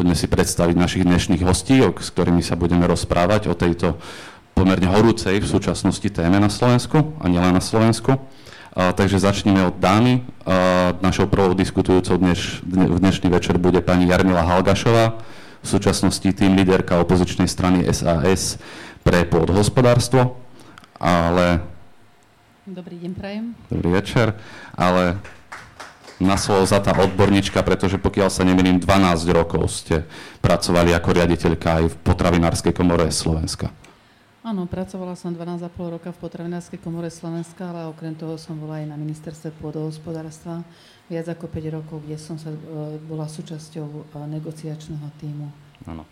poďme si predstaviť našich dnešných hostí, s ktorými sa budeme rozprávať o tejto pomerne horúcej v súčasnosti téme na Slovensku a nielen na Slovensku. A, takže začneme od dámy. A, našou prvou diskutujúcou dneš, dne, v dnešný večer bude pani Jarmila Halgašová, v súčasnosti tým líderka opozičnej strany SAS pre pôdhospodárstvo, ale... Dobrý deň, prajem. Dobrý večer, ale na slovo za tá odborníčka, pretože pokiaľ sa nemýlim, 12 rokov ste pracovali ako riaditeľka aj v potravinárskej komore Slovenska. Áno, pracovala som 12,5 roka v potravinárskej komore Slovenska, ale okrem toho som bola aj na ministerstve pôdohospodárstva viac ako 5 rokov, kde som sa, e, bola súčasťou e, negociačného týmu. Áno.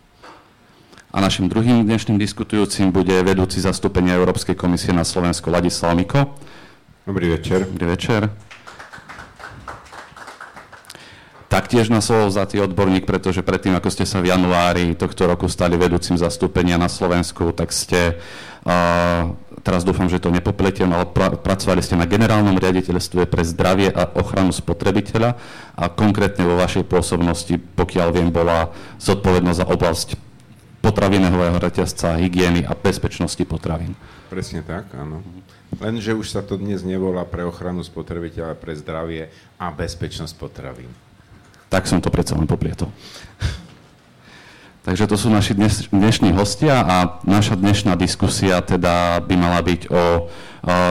A našim druhým dnešným diskutujúcim bude vedúci zastúpenia Európskej komisie na Slovensku Ladislav Miko. Dobrý večer. Dobrý večer. Taktiež na slovo vzatý odborník, pretože predtým, ako ste sa v januári tohto roku stali vedúcim zastúpenia na Slovensku, tak ste, uh, teraz dúfam, že to nepopletiem, ale pra, pracovali ste na generálnom riaditeľstve pre zdravie a ochranu spotrebiteľa a konkrétne vo vašej pôsobnosti, pokiaľ viem, bola zodpovednosť za oblasť potravinového reťazca, hygieny a bezpečnosti potravín. Presne tak, áno. Lenže už sa to dnes nevolá pre ochranu spotrebiteľa, pre zdravie a bezpečnosť potravín. Tak som to predsa len poplietol. Takže to sú naši dnes, dnešní hostia a naša dnešná diskusia teda by mala byť o, o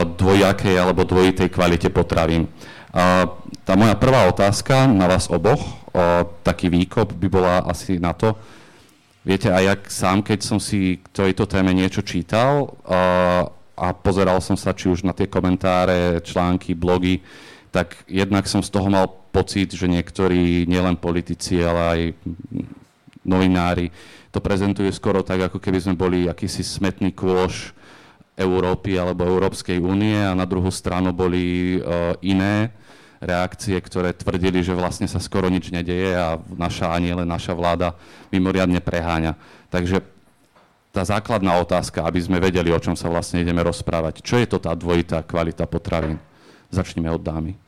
dvojakej alebo dvojitej kvalite potravín. A tá moja prvá otázka na vás oboch, o, taký výkop by bola asi na to, viete, aj jak sám, keď som si k tejto téme niečo čítal a, a pozeral som sa či už na tie komentáre, články, blogy, tak jednak som z toho mal pocit, že niektorí, nielen politici, ale aj novinári, to prezentujú skoro tak, ako keby sme boli akýsi smetný kôž Európy alebo Európskej únie a na druhú stranu boli uh, iné reakcie, ktoré tvrdili, že vlastne sa skoro nič nedeje a naša, ani len naša vláda mimoriadne preháňa. Takže tá základná otázka, aby sme vedeli, o čom sa vlastne ideme rozprávať. Čo je to tá dvojitá kvalita potravín? Začneme od dámy.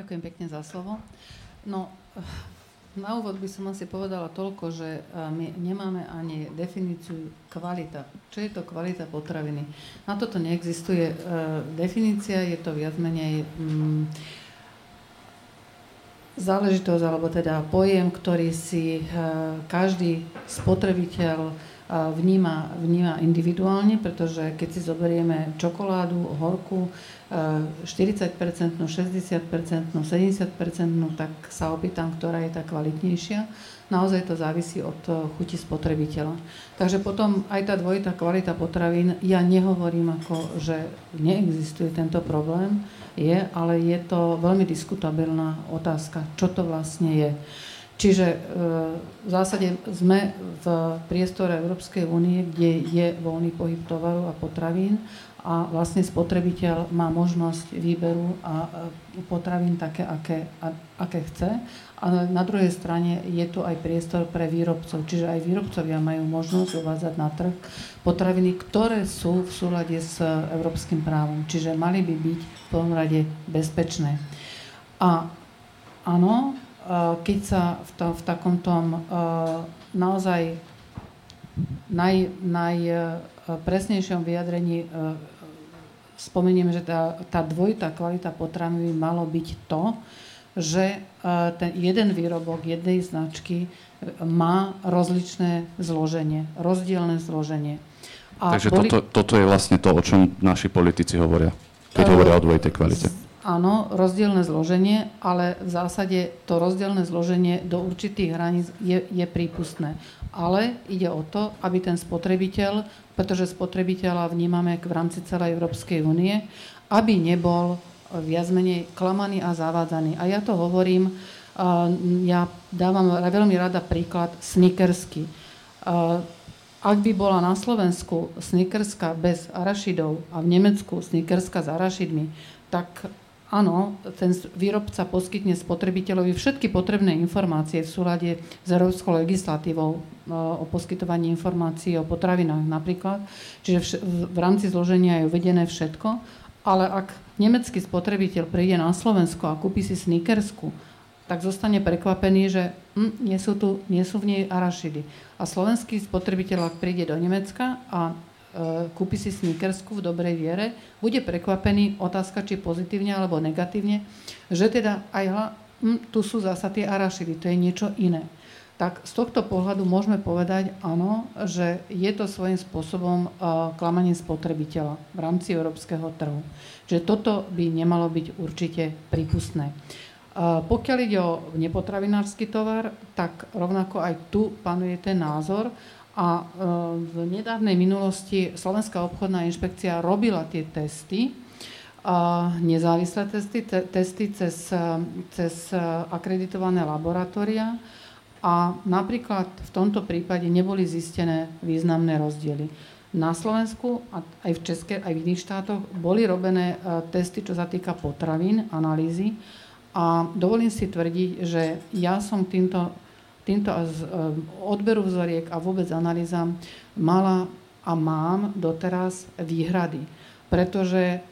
Ďakujem pekne za slovo. No, na úvod by som asi povedala toľko, že my nemáme ani definíciu kvalita. Čo je to kvalita potraviny? Na toto neexistuje definícia, je to viac menej mm, záležitosť, alebo teda pojem, ktorý si každý spotrebiteľ vníma, vníma individuálne, pretože keď si zoberieme čokoládu, horku, 40%, 60%, 70%, tak sa opýtam, ktorá je tá kvalitnejšia. Naozaj to závisí od eh, chuti spotrebiteľa. Takže potom aj tá dvojitá kvalita potravín, ja nehovorím ako, že neexistuje tento problém, je, ale je to veľmi diskutabilná otázka, čo to vlastne je. Čiže eh, v zásade sme v priestore Európskej únie, kde je voľný pohyb tovaru a potravín a vlastne spotrebiteľ má možnosť výberu a potravín také, aké, aké chce. A na druhej strane je tu aj priestor pre výrobcov, čiže aj výrobcovia majú možnosť uvádzať na trh potraviny, ktoré sú v súlade s európskym právom, čiže mali by byť v prvom rade bezpečné. A áno, keď sa v, to, v takomto naozaj naj, najpresnejšom vyjadrení spomeniem, že tá, tá dvojitá kvalita potraviny by malo byť to, že e, ten jeden výrobok jednej značky e, má rozličné zloženie, rozdielne zloženie. A Takže boli... toto, toto je vlastne to, o čom naši politici hovoria, keď hovoria o dvojitej kvalite. Áno, rozdielne zloženie, ale v zásade to rozdielne zloženie do určitých hraníc je, je prípustné. Ale ide o to, aby ten spotrebiteľ pretože spotrebiteľa vnímame v rámci celej Európskej únie, aby nebol viac menej klamaný a zavádzaný. A ja to hovorím, ja dávam veľmi rada príklad snickersky. Ak by bola na Slovensku snickerska bez arašidov a v Nemecku snickerska s arašidmi, tak Áno, ten výrobca poskytne spotrebiteľovi všetky potrebné informácie v súlade s európskou legislatívou e, o poskytovaní informácií o potravinách napríklad. Čiže v, rámci zloženia je uvedené všetko, ale ak nemecký spotrebiteľ príde na Slovensko a kúpi si snickersku tak zostane prekvapený, že hm, nie, sú tu, nie sú v nej arašidy. A slovenský spotrebiteľ, ak príde do Nemecka a kúpi si snickersku v dobrej viere, bude prekvapený, otázka či pozitívne alebo negatívne, že teda aj hm, tu sú zasa tie arašidy, to je niečo iné. Tak z tohto pohľadu môžeme povedať áno, že je to svojím spôsobom uh, klamanie spotrebiteľa v rámci európskeho trhu. Že toto by nemalo byť určite prípustné. Pokiaľ ide o nepotravinársky tovar, tak rovnako aj tu panuje ten názor a e, v nedávnej minulosti Slovenská obchodná inšpekcia robila tie testy, nezávislé testy, te, testy cez, cez akreditované laboratória a napríklad v tomto prípade neboli zistené významné rozdiely. Na Slovensku a aj v Českej, aj v iných štátoch boli robené e, testy, čo sa týka potravín, analýzy a dovolím si tvrdiť, že ja som týmto, týmto eh, odberu vzoriek a vôbec analýzam mala a mám doteraz výhrady. Pretože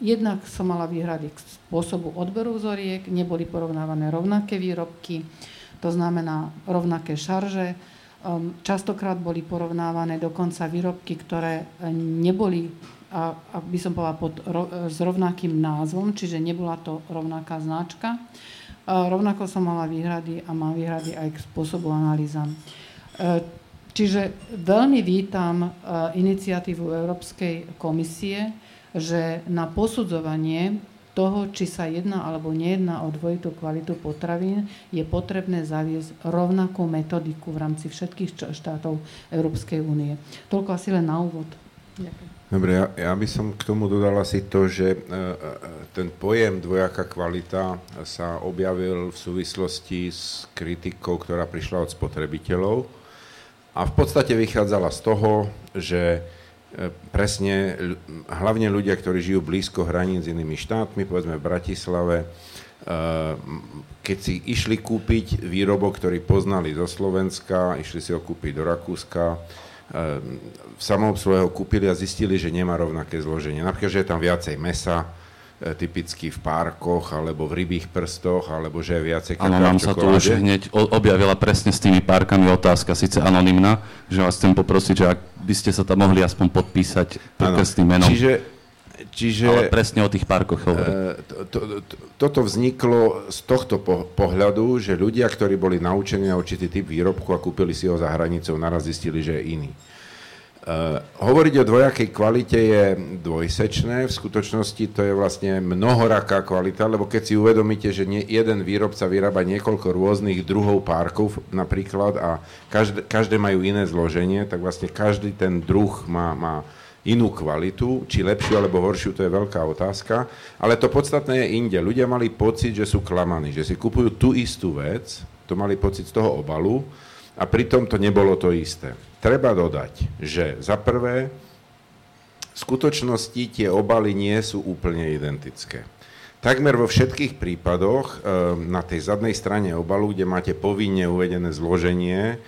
jednak som mala výhrady k spôsobu odberu vzoriek, neboli porovnávané rovnaké výrobky, to znamená rovnaké šarže, um, častokrát boli porovnávané dokonca výrobky, ktoré neboli a, a by som povedala pod, s rovnakým názvom, čiže nebola to rovnaká značka. Rovnako som mala výhrady a mám výhrady aj k spôsobu analýzam. E, čiže veľmi vítam e, iniciatívu Európskej komisie, že na posudzovanie toho, či sa jedná alebo nejedná o dvojitú kvalitu potravín, je potrebné zaviesť rovnakú metodiku v rámci všetkých štátov Európskej únie. Toľko asi len na úvod. Ďakujem. Dobre, ja, ja by som k tomu dodal asi to, že e, e, ten pojem dvojaká kvalita sa objavil v súvislosti s kritikou, ktorá prišla od spotrebiteľov a v podstate vychádzala z toho, že e, presne hlavne ľudia, ktorí žijú blízko hraníc s inými štátmi, povedzme v Bratislave, keď si išli kúpiť výrobok, ktorý poznali zo Slovenska, išli si ho kúpiť do Rakúska, samoobsluhe ho kúpili a zistili, že nemá rovnaké zloženie. Napríklad, že je tam viacej mesa, e, typicky v párkoch, alebo v rybých prstoch, alebo že je viacej Áno, nám sa tu už hneď objavila presne s tými párkami otázka, síce anonimná, že vás chcem poprosiť, že ak by ste sa tam mohli aspoň podpísať pod krstným menom. Čiže Čiže, Ale presne o tých parkoch hovorí. E, to, to, to, toto vzniklo z tohto po, pohľadu, že ľudia, ktorí boli naučení na určitý typ výrobku a kúpili si ho za hranicou, naraz zistili, že je iný. Uh, hovoriť o dvojakej kvalite je dvojsečné, v skutočnosti to je vlastne mnohoraká kvalita, lebo keď si uvedomíte, že nie, jeden výrobca vyrába niekoľko rôznych druhov párkov napríklad a každé, každé majú iné zloženie, tak vlastne každý ten druh má, má inú kvalitu, či lepšiu alebo horšiu, to je veľká otázka, ale to podstatné je inde. Ľudia mali pocit, že sú klamaní, že si kupujú tú istú vec, to mali pocit z toho obalu a pritom to nebolo to isté. Treba dodať, že za prvé, v skutočnosti tie obaly nie sú úplne identické. Takmer vo všetkých prípadoch eh, na tej zadnej strane obalu, kde máte povinne uvedené zloženie,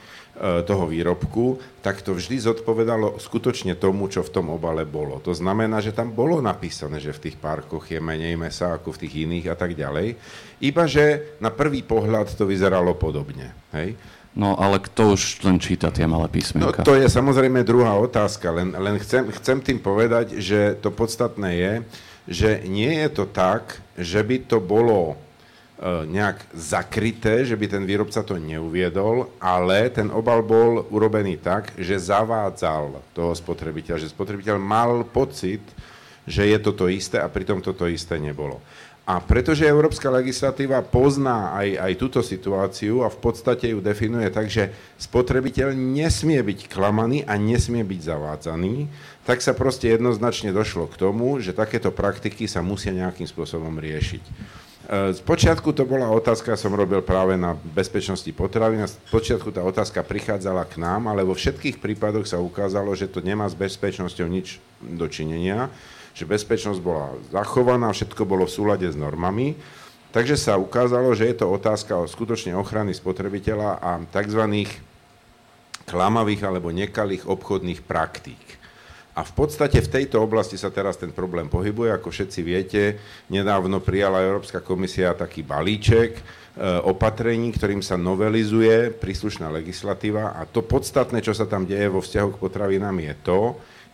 toho výrobku, tak to vždy zodpovedalo skutočne tomu, čo v tom obale bolo. To znamená, že tam bolo napísané, že v tých parkoch je menej mesa ako v tých iných a tak ďalej. Iba, že na prvý pohľad to vyzeralo podobne. Hej? No ale kto už len číta tie malé písmenka? No to je samozrejme druhá otázka, len, len chcem, chcem tým povedať, že to podstatné je, že nie je to tak, že by to bolo E, nejak zakryté, že by ten výrobca to neuviedol, ale ten obal bol urobený tak, že zavádzal toho spotrebiteľa, že spotrebiteľ mal pocit, že je toto isté a pritom toto isté nebolo. A pretože európska legislatíva pozná aj, aj túto situáciu a v podstate ju definuje tak, že spotrebiteľ nesmie byť klamaný a nesmie byť zavádzaný, tak sa proste jednoznačne došlo k tomu, že takéto praktiky sa musia nejakým spôsobom riešiť. Z počiatku to bola otázka, som robil práve na bezpečnosti potravín a z počiatku tá otázka prichádzala k nám, ale vo všetkých prípadoch sa ukázalo, že to nemá s bezpečnosťou nič dočinenia, že bezpečnosť bola zachovaná, všetko bolo v súlade s normami, takže sa ukázalo, že je to otázka o skutočne ochrany spotrebiteľa a tzv. klamavých alebo nekalých obchodných praktík. A v podstate v tejto oblasti sa teraz ten problém pohybuje. Ako všetci viete, nedávno prijala Európska komisia taký balíček e, opatrení, ktorým sa novelizuje príslušná legislatíva. A to podstatné, čo sa tam deje vo vzťahu k potravinám, je to,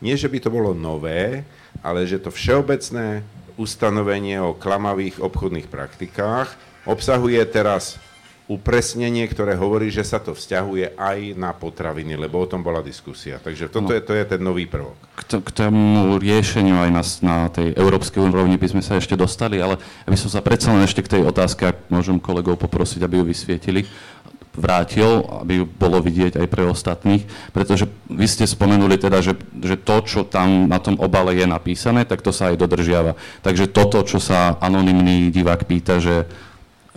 nie že by to bolo nové, ale že to všeobecné ustanovenie o klamavých obchodných praktikách obsahuje teraz upresnenie, ktoré hovorí, že sa to vzťahuje aj na potraviny, lebo o tom bola diskusia. Takže toto no. je, to je ten nový prvok. K, k tomu riešeniu aj na, na tej európskej úrovni by sme sa ešte dostali, ale aby som sa predsa len ešte k tej otázke, ak môžem kolegov poprosiť, aby ju vysvietili, vrátil, aby ju bolo vidieť aj pre ostatných, pretože vy ste spomenuli teda, že, že to, čo tam na tom obale je napísané, tak to sa aj dodržiava. Takže toto, čo sa anonymný divák pýta, že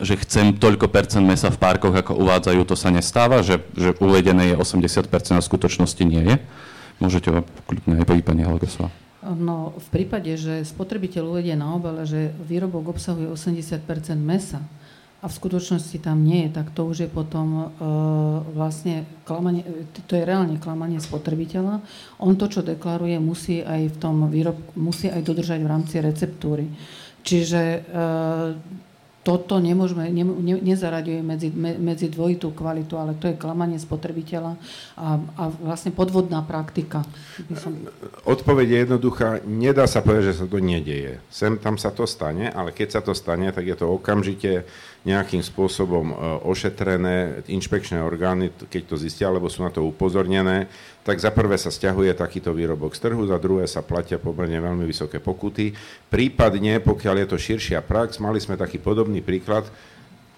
že chcem toľko percent mesa v parkoch, ako uvádzajú, to sa nestáva, že, že uvedené je 80 a v skutočnosti nie je? Môžete kľudne aj pani Halgosová. No, v prípade, že spotrebiteľ uvedie na obale, že výrobok obsahuje 80% mesa a v skutočnosti tam nie je, tak to už je potom e, vlastne klamanie, to je reálne klamanie spotrebiteľa. On to, čo deklaruje, musí aj v tom výrobku, musí aj dodržať v rámci receptúry. Čiže e, toto nemôžeme, ne, ne, nezaraďuje medzi, me, medzi dvojitú kvalitu, ale to je klamanie spotrebiteľa a, a vlastne podvodná praktika. Som... Odpoveď je jednoduchá. Nedá sa povedať, že sa to nedieje. Sem tam sa to stane, ale keď sa to stane, tak je to okamžite nejakým spôsobom e, ošetrené inšpekčné orgány, keď to zistia, alebo sú na to upozornené, tak za prvé sa stiahuje takýto výrobok z trhu, za druhé sa platia pomerne veľmi vysoké pokuty. Prípadne, pokiaľ je to širšia prax, mali sme taký podobný príklad,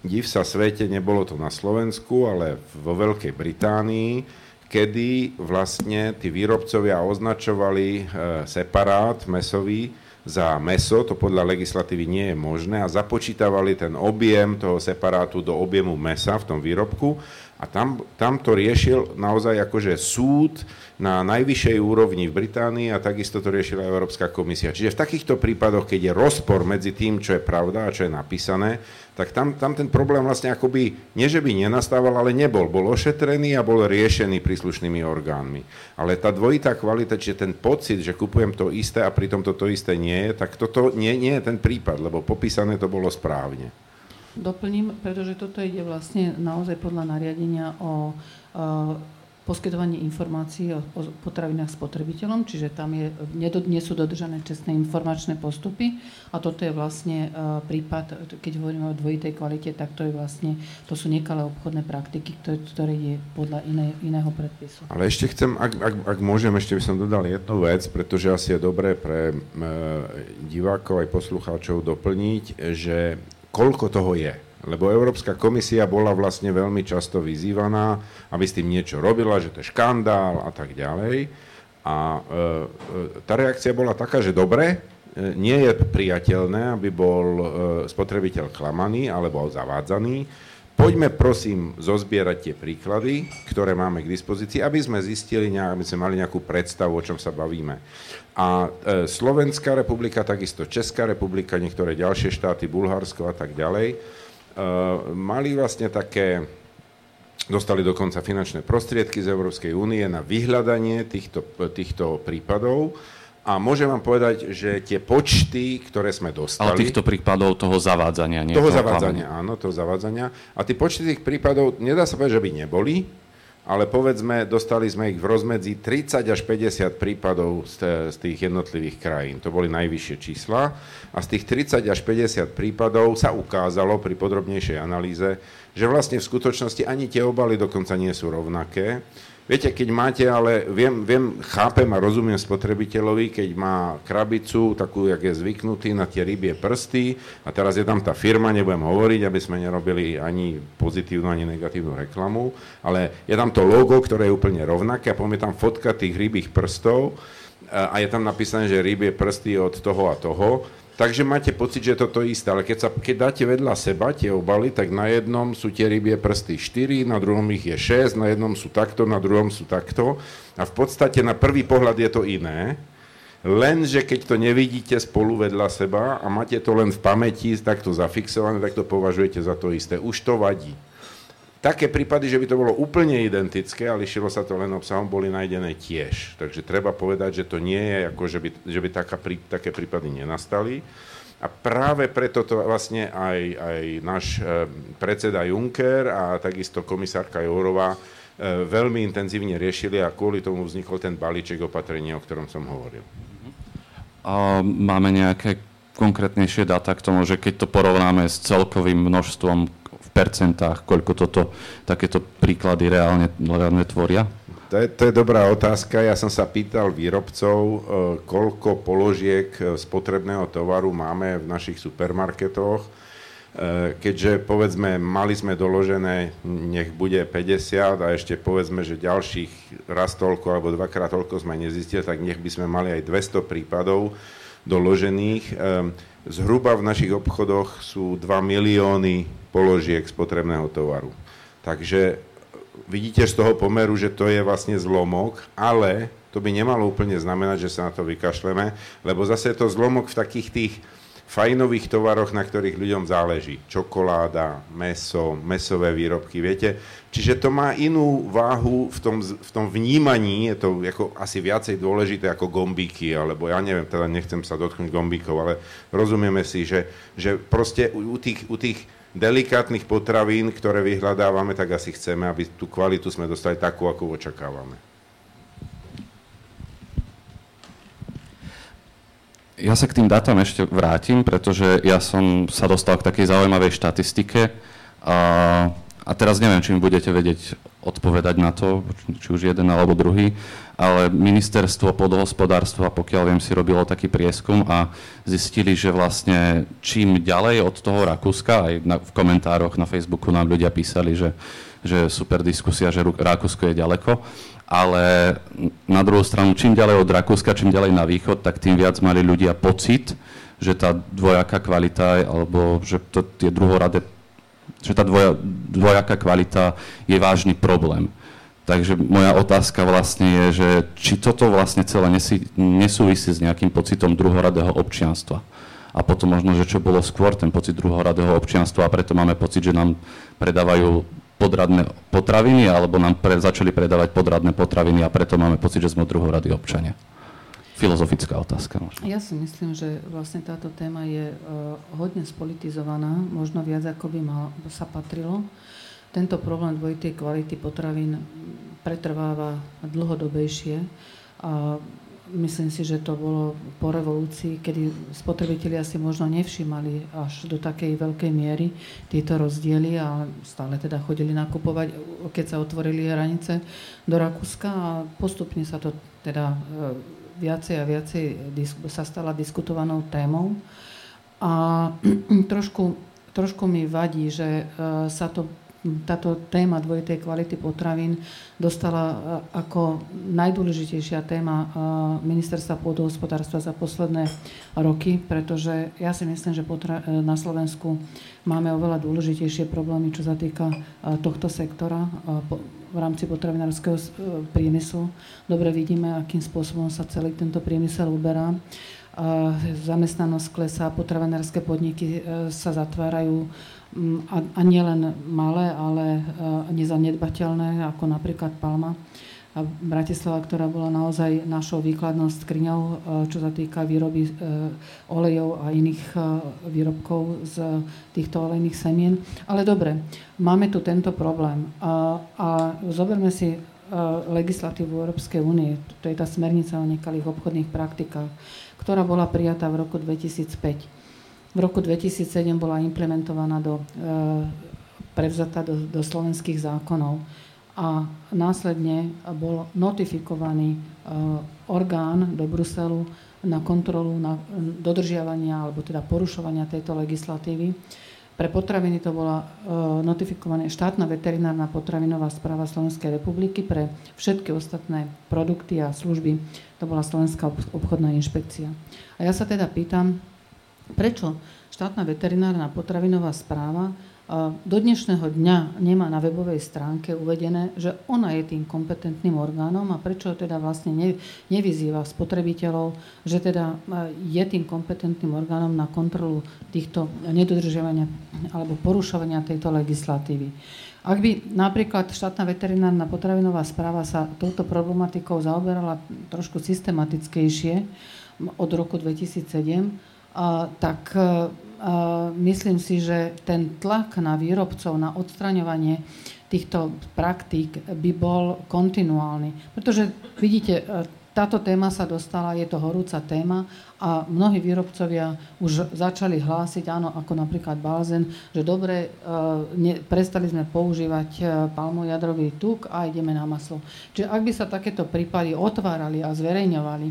div sa svete, nebolo to na Slovensku, ale vo Veľkej Británii, kedy vlastne tí výrobcovia označovali e, separát mesový, za meso, to podľa legislatívy nie je možné a započítavali ten objem toho separátu do objemu mesa v tom výrobku a tam, tam to riešil naozaj akože súd na najvyššej úrovni v Británii a takisto to riešila Európska komisia. Čiže v takýchto prípadoch, keď je rozpor medzi tým, čo je pravda a čo je napísané, tak tam, tam ten problém vlastne akoby, nie že by nenastával, ale nebol. Bol ošetrený a bol riešený príslušnými orgánmi. Ale tá dvojitá kvalita, čiže ten pocit, že kupujem to isté a pritom toto isté nie je, tak toto nie, nie je ten prípad, lebo popísané to bolo správne. Doplním, pretože toto ide vlastne naozaj podľa nariadenia o, o poskytovanie informácií o, potravinách spotrebiteľom, čiže tam je, nie sú dodržané čestné informačné postupy a toto je vlastne uh, prípad, keď hovoríme o dvojitej kvalite, tak to je vlastne, to sú nekalé obchodné praktiky, ktoré, ktoré je podľa iné, iného predpisu. Ale ešte chcem, ak, ak, ak môžem, ešte by som dodal jednu vec, pretože asi je dobré pre uh, divákov aj poslucháčov doplniť, že koľko toho je. Lebo Európska komisia bola vlastne veľmi často vyzývaná, aby s tým niečo robila, že to je škandál a tak ďalej. A e, e, tá reakcia bola taká, že dobre, e, nie je priateľné, aby bol e, spotrebiteľ klamaný alebo zavádzaný. Poďme prosím zozbierať tie príklady, ktoré máme k dispozícii, aby sme zistili, aby sme mali nejakú predstavu, o čom sa bavíme. A e, Slovenská republika, takisto Česká republika, niektoré ďalšie štáty, Bulharsko a tak ďalej, Eh, mali vlastne také, dostali dokonca finančné prostriedky z Európskej únie na vyhľadanie týchto, týchto prípadov. A môžem vám povedať, že tie počty, ktoré sme dostali... Ale týchto prípadov toho zavádzania, nie toho zavádzania, áno, toho zavádzania. A tie počty tých prípadov, nedá sa povedať, že by neboli, ale povedzme, dostali sme ich v rozmedzi 30 až 50 prípadov z, tých jednotlivých krajín. To boli najvyššie čísla. A z tých 30 až 50 prípadov sa ukázalo pri podrobnejšej analýze, že vlastne v skutočnosti ani tie obaly dokonca nie sú rovnaké. Viete, keď máte, ale viem, viem, chápem a rozumiem spotrebiteľovi, keď má krabicu, takú, jak je zvyknutý, na tie rybie prsty a teraz je tam tá firma, nebudem hovoriť, aby sme nerobili ani pozitívnu, ani negatívnu reklamu, ale je tam to logo, ktoré je úplne rovnaké a potom je tam fotka tých rybých prstov a je tam napísané, že rybie prsty od toho a toho Takže máte pocit, že je to to isté, ale keď, sa, keď dáte vedľa seba tie obaly, tak na jednom sú tie rybie prsty 4, na druhom ich je 6, na jednom sú takto, na druhom sú takto. A v podstate na prvý pohľad je to iné, lenže keď to nevidíte spolu vedľa seba a máte to len v pamäti takto zafixované, tak to považujete za to isté. Už to vadí. Také prípady, že by to bolo úplne identické a lišilo sa to len obsahom, boli nájdené tiež. Takže treba povedať, že to nie je ako, že by, že by taká, prí, také prípady nenastali. A práve preto to vlastne aj, aj náš e, predseda Juncker a takisto komisárka Jourová e, veľmi intenzívne riešili a kvôli tomu vznikol ten balíček opatrení, o ktorom som hovoril. A máme nejaké konkrétnejšie dáta k tomu, že keď to porovnáme s celkovým množstvom percentách, koľko toto, takéto príklady reálne, reálne tvoria? To je, to je dobrá otázka. Ja som sa pýtal výrobcov, e, koľko položiek e, spotrebného tovaru máme v našich supermarketoch. E, keďže povedzme, mali sme doložené, nech bude 50 a ešte povedzme, že ďalších raz toľko alebo dvakrát toľko sme nezistili, tak nech by sme mali aj 200 prípadov doložených. Zhruba v našich obchodoch sú 2 milióny položiek spotrebného tovaru. Takže vidíte z toho pomeru, že to je vlastne zlomok, ale to by nemalo úplne znamenať, že sa na to vykašleme, lebo zase je to zlomok v takých tých fajnových tovaroch, na ktorých ľuďom záleží. Čokoláda, meso, mesové výrobky, viete. Čiže to má inú váhu v tom, v tom vnímaní, je to ako asi viacej dôležité ako gombíky, alebo ja neviem, teda nechcem sa dotknúť gombíkov, ale rozumieme si, že, že proste u tých, u tých delikátnych potravín, ktoré vyhľadávame, tak asi chceme, aby tú kvalitu sme dostali takú, akú očakávame. Ja sa k tým dátam ešte vrátim, pretože ja som sa dostal k takej zaujímavej štatistike. A, a teraz neviem, či mi budete vedieť odpovedať na to, či už jeden alebo druhý ale ministerstvo podhospodárstva, pokiaľ viem, si robilo taký prieskum a zistili, že vlastne čím ďalej od toho Rakúska, aj na, v komentároch na Facebooku nám ľudia písali, že, že super diskusia, že Rakúsko je ďaleko, ale na druhú stranu, čím ďalej od Rakúska, čím ďalej na východ, tak tým viac mali ľudia pocit, že tá dvojaká kvalita, alebo že to tie druhoradé, že tá dvoja, dvojaká kvalita je vážny problém. Takže moja otázka vlastne je, že či toto vlastne celé nesí, nesúvisí s nejakým pocitom druhoradého občianstva. A potom možno, že čo bolo skôr ten pocit druhoradého občianstva a preto máme pocit, že nám predávajú podradné potraviny alebo nám pre, začali predávať podradné potraviny a preto máme pocit, že sme druhoradí občania. Filozofická otázka. Možno. Ja si myslím, že vlastne táto téma je uh, hodne spolitizovaná, možno viac ako by mal, sa patrilo. Tento problém dvojitej kvality potravín pretrváva dlhodobejšie a myslím si, že to bolo po revolúcii, kedy spotrebitelia si možno nevšimali až do takej veľkej miery tieto rozdiely a stále teda chodili nakupovať, keď sa otvorili hranice do Rakúska a postupne sa to teda e, viacej a viacej sa stala diskutovanou témou. A trošku, trošku mi vadí, že e, sa to táto téma dvojitej kvality potravín dostala e, ako najdôležitejšia téma e, ministerstva pôdohospodárstva za posledné roky, pretože ja si myslím, že e, na Slovensku máme oveľa dôležitejšie problémy, čo sa týka tohto sektora v rámci potravinárskeho priemyslu. Dobre vidíme, akým spôsobom sa celý tento priemysel uberá zamestnanosť klesá, potravinárske podniky sa zatvárajú, a, a nielen malé, ale uh, nezanedbateľné, ako napríklad Palma a Bratislava, ktorá bola naozaj našou výkladnou skriňou, uh, čo sa týka výroby uh, olejov a iných výrobkov z týchto olejných semien. Ale dobre, máme tu tento problém. A, a zoberme si legislatívu Európskej únie, to je tá smernica o nekalých obchodných praktikách, ktorá bola prijatá v roku 2005 v roku 2007 bola implementovaná do, e, prevzatá do, do slovenských zákonov a následne bol notifikovaný e, orgán do Bruselu na kontrolu na dodržiavania alebo teda porušovania tejto legislatívy. Pre potraviny to bola e, notifikovaná štátna veterinárna potravinová správa Slovenskej republiky, pre všetky ostatné produkty a služby to bola Slovenská obchodná inšpekcia. A ja sa teda pýtam, Prečo štátna veterinárna potravinová správa do dnešného dňa nemá na webovej stránke uvedené, že ona je tým kompetentným orgánom a prečo teda vlastne nevyzýva spotrebiteľov, že teda je tým kompetentným orgánom na kontrolu týchto nedodržiavania alebo porušovania tejto legislatívy. Ak by napríklad štátna veterinárna potravinová správa sa touto problematikou zaoberala trošku systematickejšie od roku 2007, tak myslím si, že ten tlak na výrobcov na odstraňovanie týchto praktík by bol kontinuálny. Pretože vidíte, táto téma sa dostala, je to horúca téma a mnohí výrobcovia už začali hlásiť, áno, ako napríklad Balzen, že dobre, e, ne, prestali sme používať e, palmojadrový tuk a ideme na maslo. Čiže ak by sa takéto prípady otvárali a zverejňovali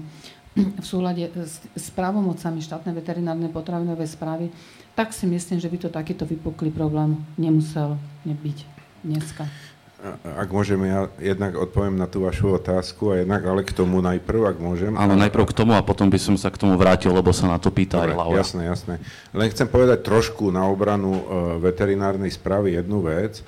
v súlade s, s právomocami štátnej veterinárnej potravinovej správy, tak si myslím, že by to takýto vypuklý problém nemusel nebyť dneska ak môžem, ja jednak odpoviem na tú vašu otázku a jednak ale k tomu najprv, ak môžem. Áno, najprv k tomu a potom by som sa k tomu vrátil, lebo sa na to pýta Dobre, aj Laura. Jasné, jasné. Len chcem povedať trošku na obranu e, veterinárnej správy jednu vec,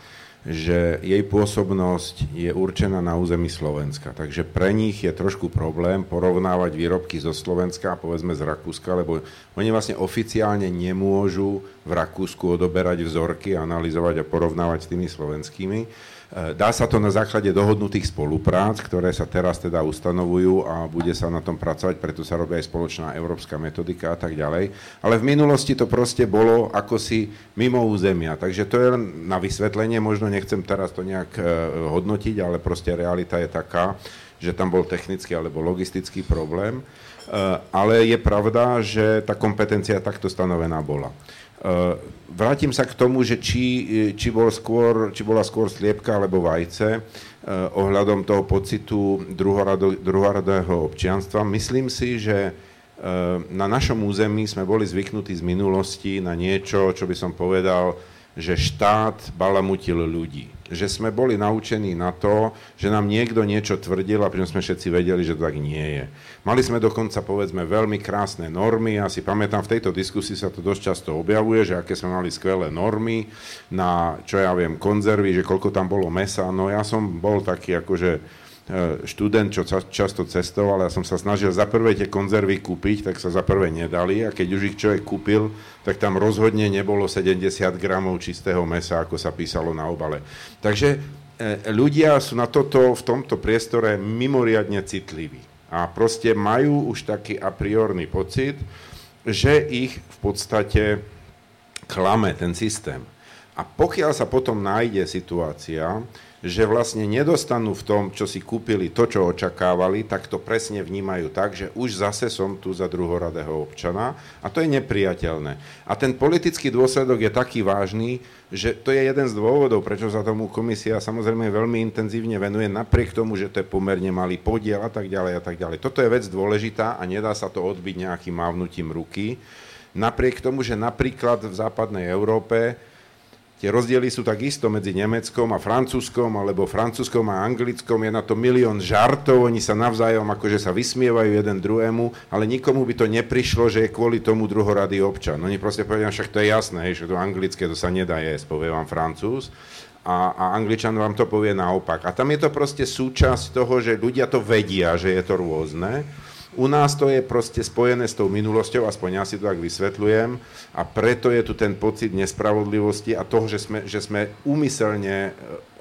že jej pôsobnosť je určená na území Slovenska. Takže pre nich je trošku problém porovnávať výrobky zo Slovenska a povedzme z Rakúska, lebo oni vlastne oficiálne nemôžu v Rakúsku odoberať vzorky, analyzovať a porovnávať s tými slovenskými dá sa to na základe dohodnutých spoluprác, ktoré sa teraz teda ustanovujú a bude sa na tom pracovať, preto sa robí aj spoločná európska metodika a tak ďalej. Ale v minulosti to proste bolo ako si mimo územia. Takže to je na vysvetlenie, možno nechcem teraz to nejak e, hodnotiť, ale proste realita je taká, že tam bol technický alebo logistický problém. E, ale je pravda, že tá kompetencia takto stanovená bola. Eh, vrátim sa k tomu, že či, či, bol skôr, či bola skôr sliepka alebo vajce eh, ohľadom toho pocitu druhorado, druhoradého občianstva. Myslím si, že eh, na našom území sme boli zvyknutí z minulosti na niečo, čo by som povedal, že štát balamutil ľudí že sme boli naučení na to, že nám niekto niečo tvrdil a pričom sme všetci vedeli, že to tak nie je. Mali sme dokonca, povedzme, veľmi krásne normy. Ja si pamätám, v tejto diskusii sa to dosť často objavuje, že aké sme mali skvelé normy na, čo ja viem, konzervy, že koľko tam bolo mesa. No ja som bol taký akože študent, čo často cestoval, ja som sa snažil za prvé tie konzervy kúpiť, tak sa za prvé nedali a keď už ich človek kúpil, tak tam rozhodne nebolo 70 gramov čistého mesa, ako sa písalo na obale. Takže e, ľudia sú na toto v tomto priestore mimoriadne citliví a proste majú už taký a priorný pocit, že ich v podstate klame ten systém. A pokiaľ sa potom nájde situácia, že vlastne nedostanú v tom, čo si kúpili, to, čo očakávali, tak to presne vnímajú tak, že už zase som tu za druhoradého občana a to je nepriateľné. A ten politický dôsledok je taký vážny, že to je jeden z dôvodov, prečo sa tomu komisia samozrejme veľmi intenzívne venuje, napriek tomu, že to je pomerne malý podiel a tak ďalej a tak ďalej. Toto je vec dôležitá a nedá sa to odbiť nejakým mávnutím ruky. Napriek tomu, že napríklad v západnej Európe Tie rozdiely sú takisto medzi Nemeckom a Francúzskom, alebo Francúzskom a Anglickom. Je na to milión žartov, oni sa navzájom akože sa vysmievajú jeden druhému, ale nikomu by to neprišlo, že je kvôli tomu druhorady občan. Oni proste povedia, však to je jasné, že to anglické, to sa nedá jesť, povie vám Francúz. A, a Angličan vám to povie naopak. A tam je to proste súčasť toho, že ľudia to vedia, že je to rôzne u nás to je proste spojené s tou minulosťou, aspoň ja si to tak vysvetľujem, a preto je tu ten pocit nespravodlivosti a toho, že sme, že sme úmyselne e,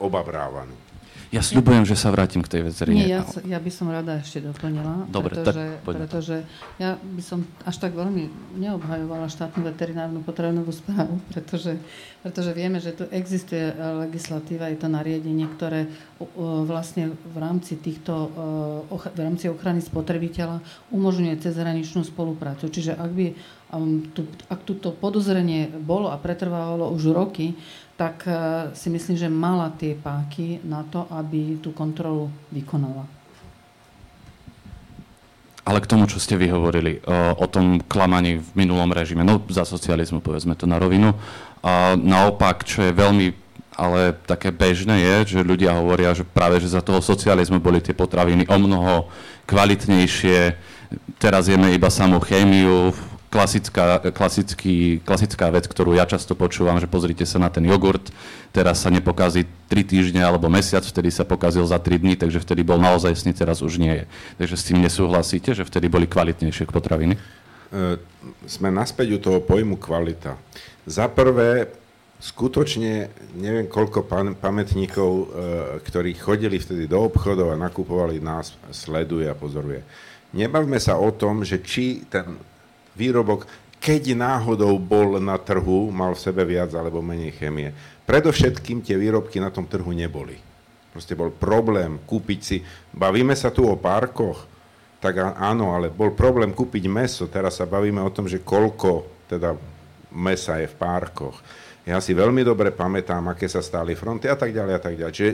obabrávaní. Ja sľubujem, že sa vrátim k tej veci. Nie, ja, ja by som rada ešte doplnila, Dobre, pretože, tak pretože ja by som až tak veľmi neobhajovala štátnu veterinárnu potravinovú správu, pretože, pretože vieme, že tu existuje legislatíva, je to nariadenie, ktoré vlastne v rámci týchto, v rámci ochrany spotrebiteľa umožňuje cezhraničnú spoluprácu. Čiže ak by ak túto podozrenie bolo a pretrvávalo už roky, tak eh, si myslím, že mala tie páky na to, aby tú kontrolu vykonala. Ale k tomu, čo ste vy hovorili, eh, o tom klamaní v minulom režime, no za socializmu povedzme to na rovinu, a naopak, čo je veľmi ale také bežné je, že ľudia hovoria, že práve že za toho socializmu boli tie potraviny o mnoho kvalitnejšie, teraz jeme iba samú chémiu, klasická, klasický, klasická vec, ktorú ja často počúvam, že pozrite sa na ten jogurt, teraz sa nepokazí 3 týždne alebo mesiac, vtedy sa pokazil za 3 dní, takže vtedy bol naozaj sný, teraz už nie je. Takže s tým nesúhlasíte, že vtedy boli kvalitnejšie potraviny? E, sme naspäť u toho pojmu kvalita. Za prvé, skutočne neviem koľko pam- pamätníkov, e, ktorí chodili vtedy do obchodov a nakupovali nás, sleduje a pozoruje. Nebavme sa o tom, že či ten výrobok, keď náhodou bol na trhu, mal v sebe viac alebo menej chemie. Predovšetkým tie výrobky na tom trhu neboli. Proste bol problém kúpiť si, bavíme sa tu o parkoch, tak áno, ale bol problém kúpiť meso, teraz sa bavíme o tom, že koľko teda mesa je v parkoch ja si veľmi dobre pamätám, aké sa stáli fronty a tak ďalej a tak ďalej. Čiže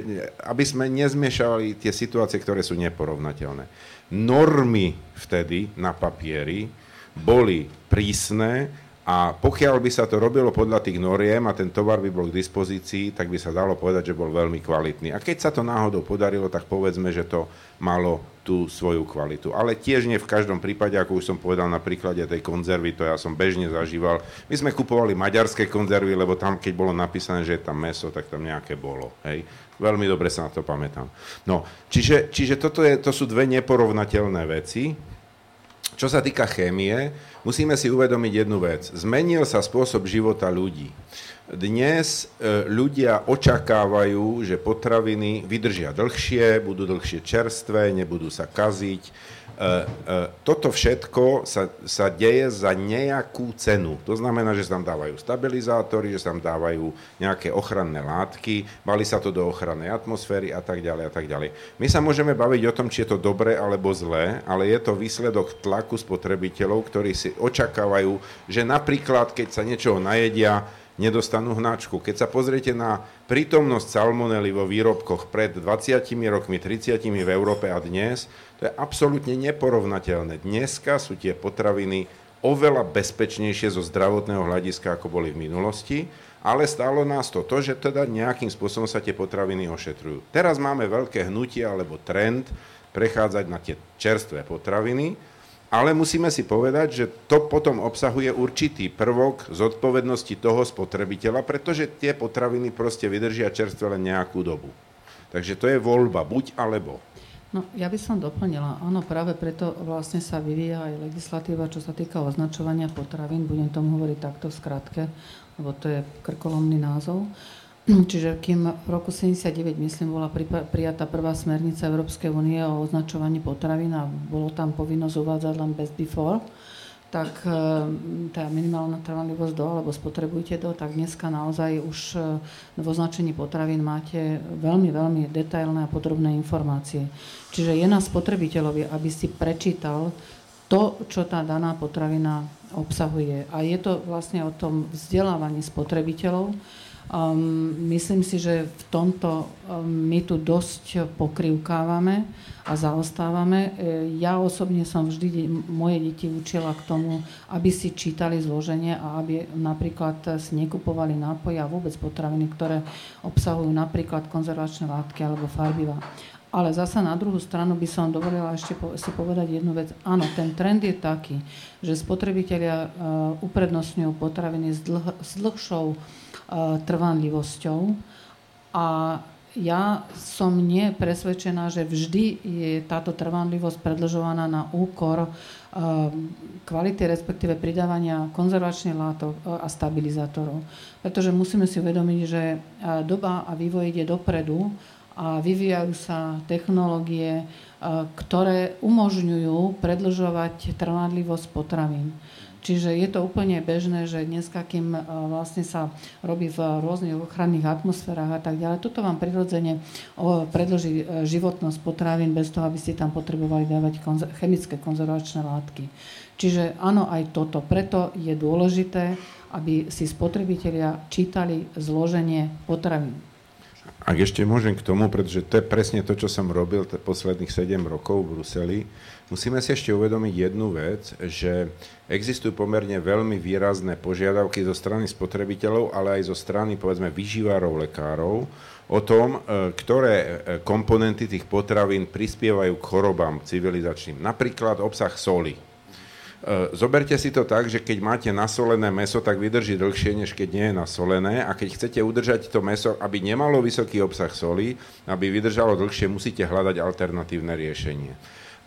aby sme nezmiešavali tie situácie, ktoré sú neporovnateľné. Normy vtedy na papieri boli prísne a pokiaľ by sa to robilo podľa tých noriem a ten tovar by bol k dispozícii, tak by sa dalo povedať, že bol veľmi kvalitný. A keď sa to náhodou podarilo, tak povedzme, že to malo tú svoju kvalitu. Ale tiež nie v každom prípade, ako už som povedal na príklade tej konzervy, to ja som bežne zažíval. My sme kupovali maďarské konzervy, lebo tam, keď bolo napísané, že je tam meso, tak tam nejaké bolo. Hej. Veľmi dobre sa na to pamätám. No, čiže, čiže toto je, to sú dve neporovnateľné veci. Čo sa týka chémie, musíme si uvedomiť jednu vec. Zmenil sa spôsob života ľudí. Dnes e, ľudia očakávajú, že potraviny vydržia dlhšie, budú dlhšie čerstvé, nebudú sa kaziť, toto všetko sa, sa deje za nejakú cenu. To znamená, že sa tam dávajú stabilizátory, že sa tam dávajú nejaké ochranné látky, bali sa to do ochrannej atmosféry a tak ďalej a tak ďalej. My sa môžeme baviť o tom, či je to dobré alebo zlé, ale je to výsledok tlaku spotrebiteľov, ktorí si očakávajú, že napríklad, keď sa niečoho najedia, nedostanú hnačku. Keď sa pozriete na prítomnosť salmonely vo výrobkoch pred 20 rokmi, 30 v Európe a dnes, to je absolútne neporovnateľné. Dneska sú tie potraviny oveľa bezpečnejšie zo zdravotného hľadiska, ako boli v minulosti, ale stálo nás to to, že teda nejakým spôsobom sa tie potraviny ošetrujú. Teraz máme veľké hnutie alebo trend prechádzať na tie čerstvé potraviny, ale musíme si povedať, že to potom obsahuje určitý prvok zodpovednosti toho spotrebiteľa, pretože tie potraviny proste vydržia čerstvé len nejakú dobu. Takže to je voľba, buď alebo. No, ja by som doplnila. Áno, práve preto vlastne sa vyvíja aj legislatíva, čo sa týka označovania potravín. Budem tomu hovoriť takto v skratke, lebo to je krkolomný názov. Čiže kým v roku 79, myslím, bola prijatá prvá smernica Európskej únie o označovaní potravín a bolo tam povinnosť uvádzať len best before, tak e, tá minimálna trvanlivosť do, alebo spotrebujte do, tak dneska naozaj už e, v označení potravín máte veľmi, veľmi detailné a podrobné informácie. Čiže je na spotrebiteľovi, aby si prečítal to, čo tá daná potravina obsahuje. A je to vlastne o tom vzdelávaní spotrebiteľov, Um, myslím si, že v tomto um, my tu dosť pokrivkávame a zaostávame. E, ja osobne som vždy moje deti učila k tomu, aby si čítali zloženie a aby napríklad si nekupovali nápoje a vôbec potraviny, ktoré obsahujú napríklad konzervačné látky alebo farbiva. Ale zasa na druhú stranu by som dovolila ešte si povedať jednu vec. Áno, ten trend je taký, že spotrebitelia uh, uprednostňujú potraviny s, dlh- s dlhšou trvanlivosťou. A ja som nie presvedčená, že vždy je táto trvanlivosť predlžovaná na úkor kvality, respektíve pridávania konzervačných látok a stabilizátorov. Pretože musíme si uvedomiť, že doba a vývoj ide dopredu a vyvíjajú sa technológie, ktoré umožňujú predlžovať trvanlivosť potravín. Čiže je to úplne bežné, že dneska, kým e, vlastne sa robí v rôznych ochranných atmosférach a tak ďalej, toto vám prirodzene predloží e, životnosť potravín bez toho, aby ste tam potrebovali dávať konzer- chemické konzervačné látky. Čiže áno, aj toto. Preto je dôležité, aby si spotrebitelia čítali zloženie potravín. Ak ešte môžem k tomu, pretože to je presne to, čo som robil posledných 7 rokov v Bruseli, Musíme si ešte uvedomiť jednu vec, že existujú pomerne veľmi výrazné požiadavky zo strany spotrebiteľov, ale aj zo strany, povedzme, vyživárov, lekárov, o tom, e, ktoré e, komponenty tých potravín prispievajú k chorobám civilizačným. Napríklad obsah soli. E, zoberte si to tak, že keď máte nasolené meso, tak vydrží dlhšie, než keď nie je nasolené. A keď chcete udržať to meso, aby nemalo vysoký obsah soli, aby vydržalo dlhšie, musíte hľadať alternatívne riešenie.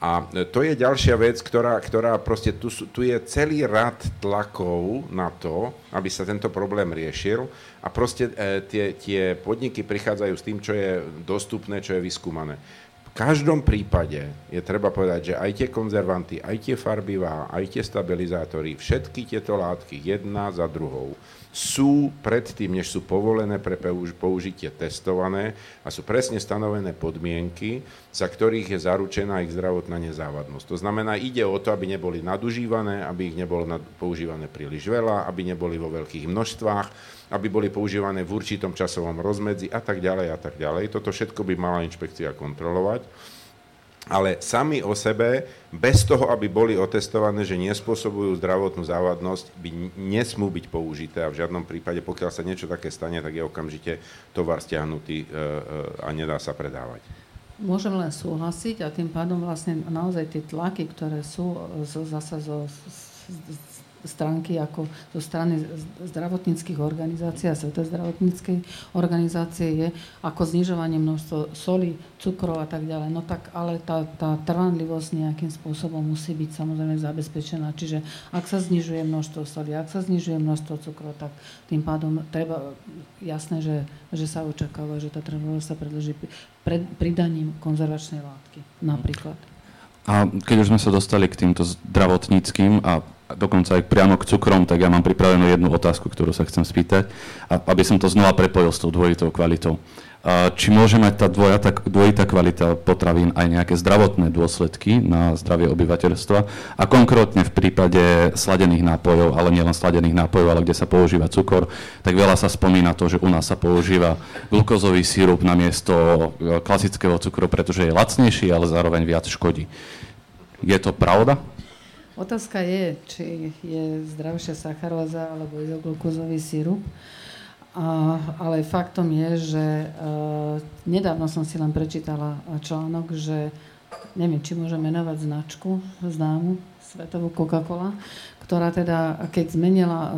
A to je ďalšia vec, ktorá, ktorá proste, tu, tu je celý rad tlakov na to, aby sa tento problém riešil a proste e, tie, tie podniky prichádzajú s tým, čo je dostupné, čo je vyskúmané. Každom prípade je treba povedať, že aj tie konzervanty, aj tie farbivá, aj tie stabilizátory, všetky tieto látky, jedna za druhou, sú predtým, než sú povolené pre použitie testované a sú presne stanovené podmienky, za ktorých je zaručená ich zdravotná nezávadnosť. To znamená, ide o to, aby neboli nadužívané, aby ich nebolo používané príliš veľa, aby neboli vo veľkých množstvách, aby boli používané v určitom časovom rozmedzi a tak ďalej a tak ďalej. Toto všetko by mala inšpekcia kontrolovať ale sami o sebe, bez toho, aby boli otestované, že nespôsobujú zdravotnú závadnosť, by nesmú byť použité a v žiadnom prípade, pokiaľ sa niečo také stane, tak je okamžite tovar stiahnutý e, e, a nedá sa predávať. Môžem len súhlasiť a tým pádom vlastne naozaj tie tlaky, ktoré sú zase zo, stránky ako zo strany zdravotníckých organizácií a Svetovej zdravotníckej organizácie je ako znižovanie množstva soli, cukrov a tak ďalej. No tak ale tá, tá trvanlivosť nejakým spôsobom musí byť samozrejme zabezpečená. Čiže ak sa znižuje množstvo soli, ak sa znižuje množstvo cukrov, tak tým pádom treba jasné, že, že sa očakáva, že tá trvanlivosť sa predlží pred pridaním konzervačnej látky napríklad. A keď už sme sa dostali k týmto zdravotníckým a dokonca aj priamo k cukrom, tak ja mám pripravenú jednu otázku, ktorú sa chcem spýtať, aby som to znova prepojil s tou dvojitou kvalitou. Či môže mať tá dvojata, dvojitá kvalita potravín aj nejaké zdravotné dôsledky na zdravie obyvateľstva a konkrétne v prípade sladených nápojov, ale nielen sladených nápojov, ale kde sa používa cukor, tak veľa sa spomína to, že u nás sa používa glukózový sírup namiesto e, klasického cukru, pretože je lacnejší, ale zároveň viac škodí. Je to pravda? Otázka je, či je zdravšia sacharóza alebo izoglukózový sírup. A, ale faktom je, že uh, nedávno som si len prečítala článok, že neviem, či môžem menovať značku známu, svetovú Coca-Cola, ktorá teda, keď zmenila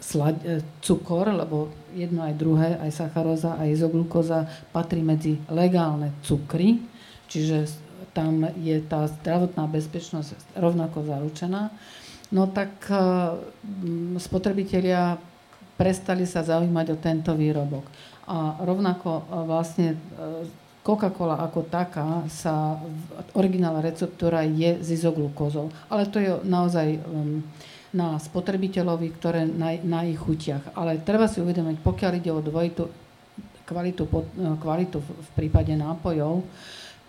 slad, e, cukor, lebo jedno aj druhé, aj sacharóza, aj izoglukóza patrí medzi legálne cukry, čiže tam je tá zdravotná bezpečnosť rovnako zaručená, no tak e, spotrebitelia prestali sa zaujímať o tento výrobok. A rovnako e, vlastne e, Coca-Cola ako taká sa, originálna receptúra je z izoglukózou. Ale to je naozaj na spotrebiteľovi, ktoré na, na ich chutiach. Ale treba si uvedomiť, pokiaľ ide o dvojitú kvalitu, kvalitu v prípade nápojov,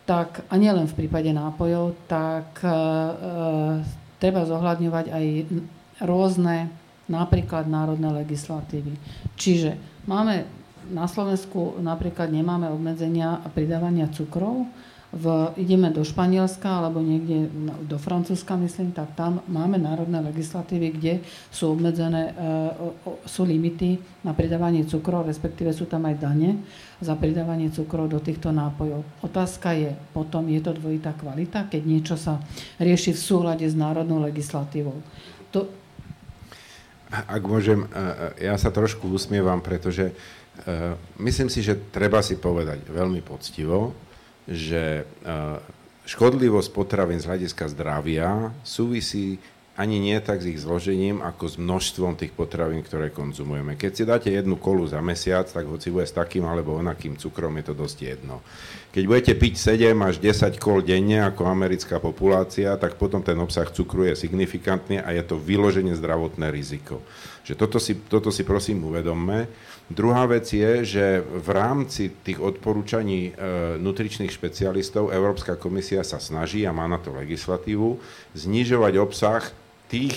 tak a nielen v prípade nápojov, tak e, e, treba zohľadňovať aj rôzne napríklad národné legislatívy. Čiže máme na Slovensku napríklad nemáme obmedzenia a pridávania cukrov, v, ideme do Španielska alebo niekde do Francúzska, myslím, tak tam máme národné legislatívy, kde sú obmedzené, e, sú limity na pridávanie cukrov, respektíve sú tam aj dane za pridávanie cukrov do týchto nápojov. Otázka je, potom je to dvojitá kvalita, keď niečo sa rieši v súhľade s národnou legislatívou. To... Ak môžem, e, e, ja sa trošku usmievam, pretože myslím si, že treba si povedať veľmi poctivo, že škodlivosť potravín z hľadiska zdravia súvisí ani nie tak s ich zložením, ako s množstvom tých potravín, ktoré konzumujeme. Keď si dáte jednu kolu za mesiac, tak hoci bude s takým alebo onakým cukrom, je to dosť jedno. Keď budete piť 7 až 10 kol denne ako americká populácia, tak potom ten obsah cukru je signifikantný a je to vyloženie zdravotné riziko. Že toto si, toto si prosím uvedomme. Druhá vec je, že v rámci tých odporúčaní e, nutričných špecialistov Európska komisia sa snaží a má na to legislatívu znižovať obsah tých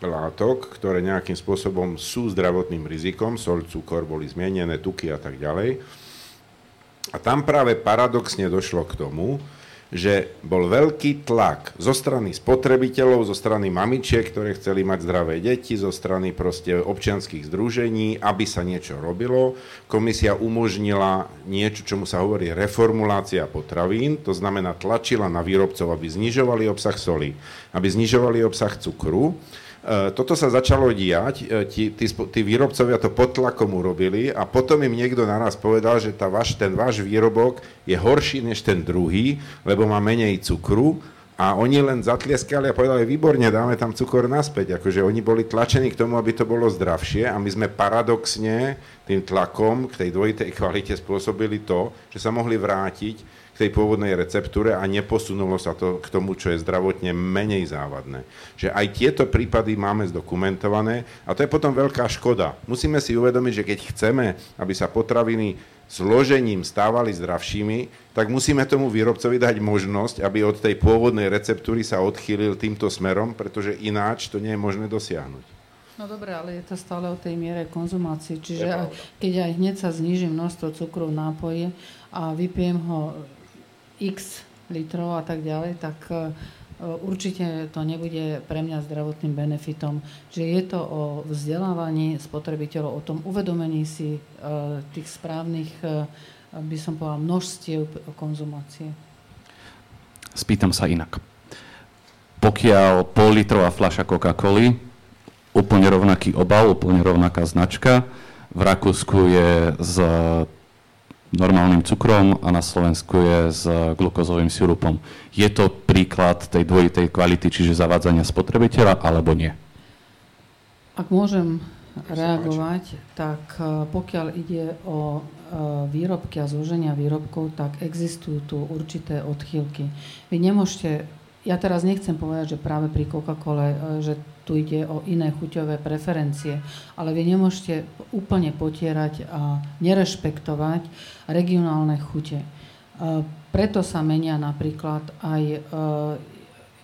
látok, ktoré nejakým spôsobom sú zdravotným rizikom, sol, cukor boli zmienené, tuky a tak ďalej. A tam práve paradoxne došlo k tomu, že bol veľký tlak zo strany spotrebiteľov, zo strany mamičiek, ktoré chceli mať zdravé deti, zo strany proste občianských združení, aby sa niečo robilo. Komisia umožnila niečo, čomu sa hovorí reformulácia potravín, to znamená tlačila na výrobcov, aby znižovali obsah soli, aby znižovali obsah cukru toto sa začalo diať, tí, tí, tí výrobcovia to pod tlakom urobili a potom im niekto naraz povedal, že tá vaš, ten váš výrobok je horší než ten druhý, lebo má menej cukru a oni len zatlieskali a povedali, výborne, dáme tam cukor naspäť. Akože oni boli tlačení k tomu, aby to bolo zdravšie a my sme paradoxne tým tlakom k tej dvojitej kvalite spôsobili to, že sa mohli vrátiť tej pôvodnej receptúre a neposunulo sa to k tomu, čo je zdravotne menej závadné. Že aj tieto prípady máme zdokumentované a to je potom veľká škoda. Musíme si uvedomiť, že keď chceme, aby sa potraviny zložením stávali zdravšími, tak musíme tomu výrobcovi dať možnosť, aby od tej pôvodnej receptúry sa odchýlil týmto smerom, pretože ináč to nie je možné dosiahnuť. No dobre, ale je to stále o tej miere konzumácie. Čiže aj, keď aj hneď sa zniží množstvo cukru v nápoji a vypijem ho x litrov a tak ďalej, tak E, určite to nebude pre mňa zdravotným benefitom. Čiže je to o vzdelávaní spotrebiteľov, o tom uvedomení si e, tých správnych, e, by som povedala, množstiev konzumácie. Spýtam sa inak. Pokiaľ pol litrová fľaša Coca-Coly, úplne rovnaký obal, úplne rovnaká značka, v Rakúsku je z normálnym cukrom a na Slovensku je s glukozovým sirupom. Je to príklad tej dvojitej kvality, čiže zavádzania spotrebiteľa, alebo nie? Ak môžem reagovať, tak e, pokiaľ ide o e, výrobky a zloženia výrobkov, tak existujú tu určité odchýlky. Vy nemôžete, ja teraz nechcem povedať, že práve pri Coca-Cole, e, že tu ide o iné chuťové preferencie. Ale vy nemôžete úplne potierať a nerešpektovať regionálne chute. E, preto sa menia napríklad aj e,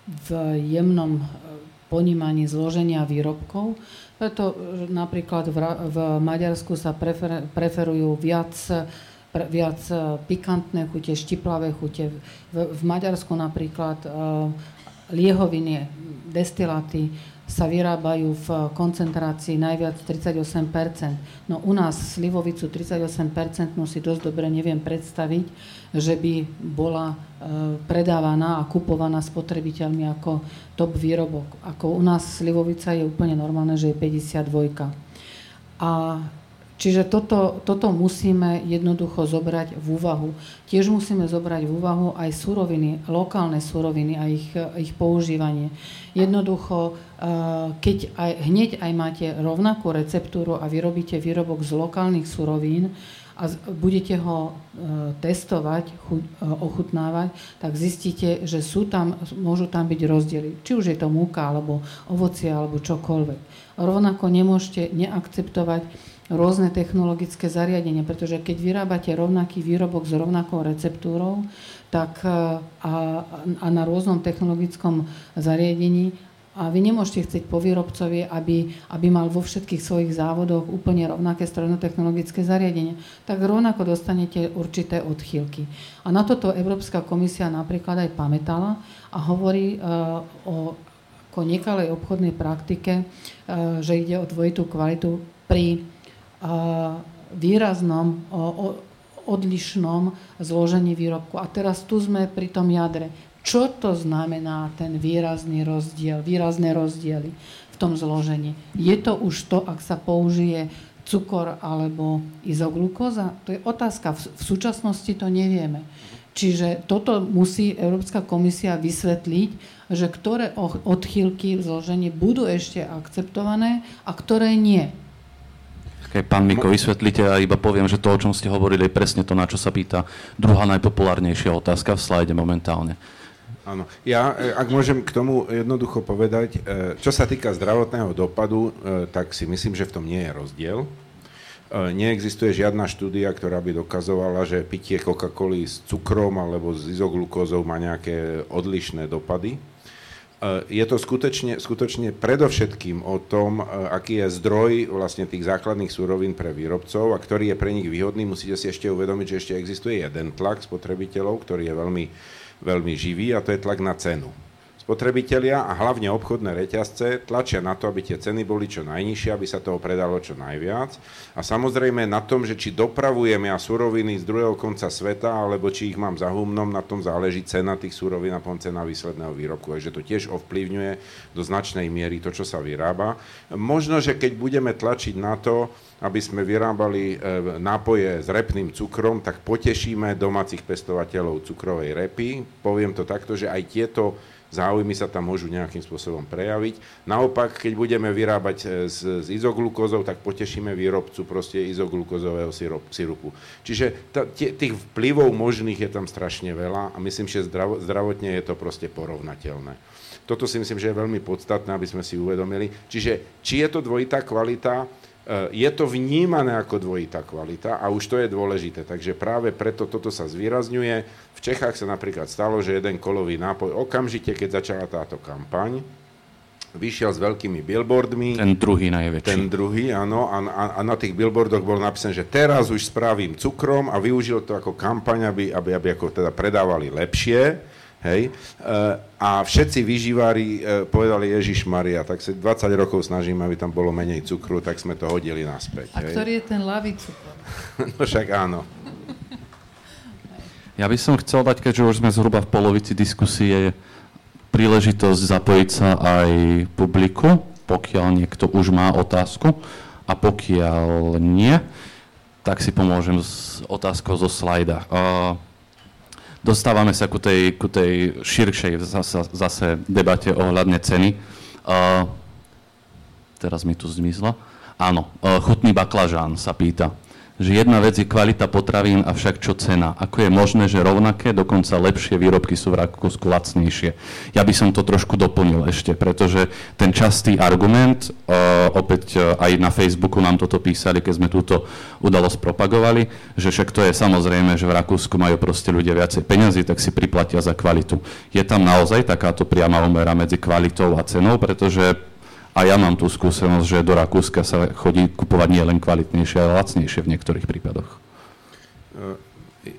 v jemnom e, ponímaní zloženia výrobkov. Preto napríklad v, Maďarsku sa prefer, preferujú viac viac pikantné chute, štiplavé chute. V, v Maďarsku napríklad liehoviny, destiláty sa vyrábajú v koncentrácii najviac 38%. No u nás slivovicu 38% si dosť dobre neviem predstaviť, že by bola e, predávaná a kupovaná spotrebiteľmi ako top výrobok. Ako u nás slivovica je úplne normálne, že je 52. A Čiže toto, toto musíme jednoducho zobrať v úvahu. Tiež musíme zobrať v úvahu aj suroviny, lokálne suroviny a ich, ich používanie. Jednoducho, eh, keď aj, hneď aj máte rovnakú receptúru a vyrobíte výrobok z lokálnych surovín, a budete ho e, testovať, e, ochutnávať, tak zistíte, že sú tam, môžu tam byť rozdiely. Či už je to múka, alebo ovocie, alebo čokoľvek. Rovnako nemôžete neakceptovať rôzne technologické zariadenie, pretože keď vyrábate rovnaký výrobok s rovnakou receptúrou, tak e, a, a na rôznom technologickom zariadení a vy nemôžete chcieť po výrobcovi, aby, aby mal vo všetkých svojich závodoch úplne rovnaké strojno-technologické zariadenie. Tak rovnako dostanete určité odchýlky. A na toto Európska komisia napríklad aj pamätala a hovorí uh, o ako nekalej obchodnej praktike, uh, že ide o dvojitú kvalitu pri výraznom, odlišnom zložení výrobku. A teraz tu sme pri tom jadre čo to znamená ten výrazný rozdiel, výrazné rozdiely v tom zložení. Je to už to, ak sa použije cukor alebo izoglukóza? To je otázka. V súčasnosti to nevieme. Čiže toto musí Európska komisia vysvetliť, že ktoré odchýlky v zložení budú ešte akceptované a ktoré nie. Keď pán Miko, vysvetlite a iba poviem, že to, o čom ste hovorili, je presne to, na čo sa pýta druhá najpopulárnejšia otázka v slajde momentálne. Áno. Ja, e, ak môžem k tomu jednoducho povedať, e, čo sa týka zdravotného dopadu, e, tak si myslím, že v tom nie je rozdiel. Neexistuje žiadna štúdia, ktorá by dokazovala, že pitie Coca-Coly s cukrom alebo s izoglukózou má nejaké odlišné dopady. Je to skutočne, skutočne predovšetkým o tom, aký je zdroj vlastne tých základných súrovín pre výrobcov a ktorý je pre nich výhodný. Musíte si ešte uvedomiť, že ešte existuje jeden tlak spotrebiteľov, ktorý je veľmi veľmi živý a to je tlak na cenu. Spotrebitelia a hlavne obchodné reťazce tlačia na to, aby tie ceny boli čo najnižšie, aby sa toho predalo čo najviac. A samozrejme na tom, že či dopravujem ja suroviny z druhého konca sveta, alebo či ich mám za humnom, na tom záleží cena tých surovín a potom cena výsledného výrobku. Takže to tiež ovplyvňuje do značnej miery to, čo sa vyrába. Možno, že keď budeme tlačiť na to, aby sme vyrábali e, nápoje s repným cukrom, tak potešíme domácich pestovateľov cukrovej repy. Poviem to takto, že aj tieto záujmy sa tam môžu nejakým spôsobom prejaviť. Naopak, keď budeme vyrábať e, s, s izoglukózou, tak potešíme výrobcu proste izoglukózového sirupu. Čiže tých vplyvov možných je tam strašne veľa a myslím, že zdravo, zdravotne je to proste porovnateľné. Toto si myslím, že je veľmi podstatné, aby sme si uvedomili. Čiže či je to dvojitá kvalita, je to vnímané ako dvojitá kvalita a už to je dôležité. Takže práve preto toto sa zvýrazňuje. V Čechách sa napríklad stalo, že jeden kolový nápoj okamžite, keď začala táto kampaň, vyšiel s veľkými billboardmi. Ten druhý najväčší. Ten druhý, áno. A, a, a na tých billboardoch bolo napísané, že teraz už spravím cukrom a využil to ako kampaň, aby, aby, aby ako teda predávali lepšie. Hej? E, a všetci vyživári e, povedali Ježiš Maria, tak sa 20 rokov snažíme, aby tam bolo menej cukru, tak sme to hodili naspäť. A hej? ktorý je ten ľavý cukor? no však áno. Ja by som chcel dať, keďže už sme zhruba v polovici diskusie, príležitosť zapojiť sa aj publiku, pokiaľ niekto už má otázku a pokiaľ nie, tak si pomôžem s otázkou zo slajda. Uh, dostávame sa ku tej, ku tej širšej zase, zase debate ohľadne ceny. Uh, teraz mi tu zmizlo. Áno, uh, chutný baklažán sa pýta že jedna vec je kvalita potravín, avšak čo cena. Ako je možné, že rovnaké, dokonca lepšie výrobky sú v Rakúsku lacnejšie. Ja by som to trošku doplnil ešte, pretože ten častý argument, uh, opäť uh, aj na Facebooku nám toto písali, keď sme túto udalosť propagovali, že však to je samozrejme, že v Rakúsku majú proste ľudia viacej peňazí, tak si priplatia za kvalitu. Je tam naozaj takáto priama umera medzi kvalitou a cenou, pretože a ja mám tú skúsenosť, že do Rakúska sa chodí kupovať nie len kvalitnejšie, ale lacnejšie v niektorých prípadoch. E,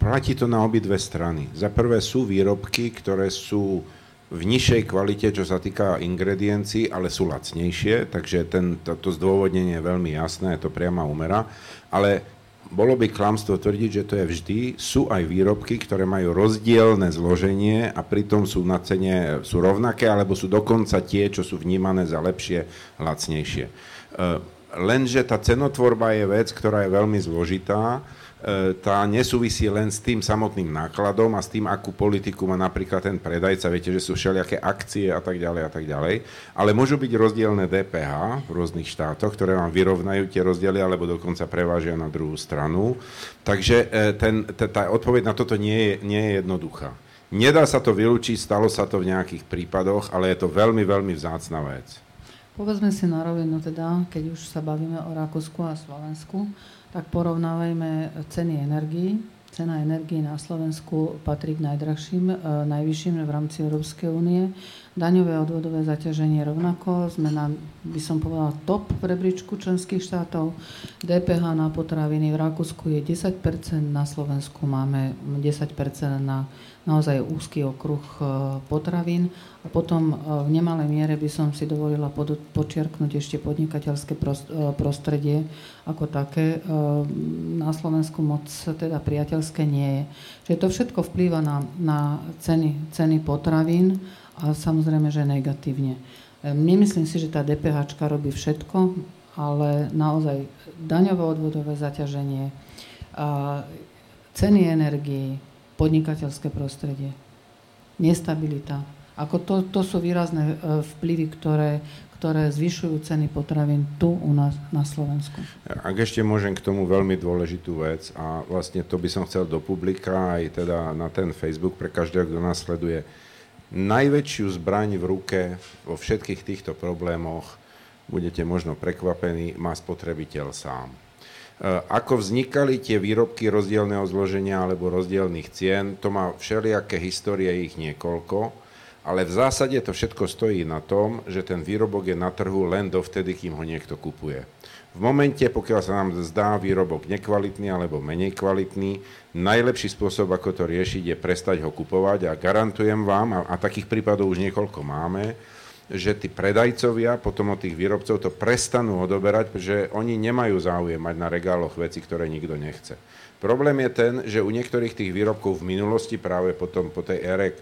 platí to na obidve strany. Za prvé sú výrobky, ktoré sú v nižšej kvalite, čo sa týka ingrediencií, ale sú lacnejšie, takže ten, to, to zdôvodnenie je veľmi jasné, je to priama umera. Ale bolo by klamstvo tvrdiť, že to je vždy. Sú aj výrobky, ktoré majú rozdielne zloženie a pritom sú na cene sú rovnaké, alebo sú dokonca tie, čo sú vnímané za lepšie, lacnejšie. E, lenže tá cenotvorba je vec, ktorá je veľmi zložitá tá nesúvisí len s tým samotným nákladom a s tým, akú politiku má napríklad ten predajca. Viete, že sú všelijaké akcie a tak ďalej a tak ďalej. Ale môžu byť rozdielne DPH v rôznych štátoch, ktoré vám vyrovnajú tie rozdiely alebo dokonca prevážia na druhú stranu. Takže e, ten, tá odpoveď na toto nie je, nie je jednoduchá. Nedá sa to vylúčiť, stalo sa to v nejakých prípadoch, ale je to veľmi, veľmi vzácna vec. Povedzme si na rovinu teda, keď už sa bavíme o Rakúsku a Slovensku, tak porovnávajme ceny energií. Cena energií na Slovensku patrí k najdrahším, e, najvyšším v rámci Európskej únie. Daňové odvodové zaťaženie rovnako. Sme na, by som povedala, top rebríčku členských štátov. DPH na potraviny v Rakúsku je 10%, na Slovensku máme 10% na naozaj úzky okruh e, potravín a potom e, v nemalej miere by som si dovolila počiarknúť ešte podnikateľské e, prostredie ako také. Na Slovensku moc teda priateľské nie je. Čiže to všetko vplýva na, na ceny, ceny potravín a samozrejme, že negatívne. Nemyslím si, že tá DPH robí všetko, ale naozaj daňové odvodové zaťaženie, ceny energii, podnikateľské prostredie, nestabilita, ako to, to sú výrazné e, vplyvy, ktoré, ktoré zvyšujú ceny potravín tu u nás na Slovensku. Ak ešte môžem k tomu veľmi dôležitú vec a vlastne to by som chcel do publika aj teda na ten Facebook pre každého, kto nás sleduje. Najväčšiu zbraň v ruke vo všetkých týchto problémoch, budete možno prekvapení, má spotrebiteľ sám. E, ako vznikali tie výrobky rozdielného zloženia alebo rozdielných cien, to má všelijaké histórie, ich niekoľko ale v zásade to všetko stojí na tom, že ten výrobok je na trhu len dovtedy, kým ho niekto kupuje. V momente, pokiaľ sa nám zdá výrobok nekvalitný alebo menej kvalitný, najlepší spôsob, ako to riešiť, je prestať ho kupovať a garantujem vám, a, a takých prípadov už niekoľko máme, že tí predajcovia potom od tých výrobcov to prestanú odoberať, pretože oni nemajú záujem mať na regáloch veci, ktoré nikto nechce. Problém je ten, že u niektorých tých výrobkov v minulosti, práve potom po tej ére e,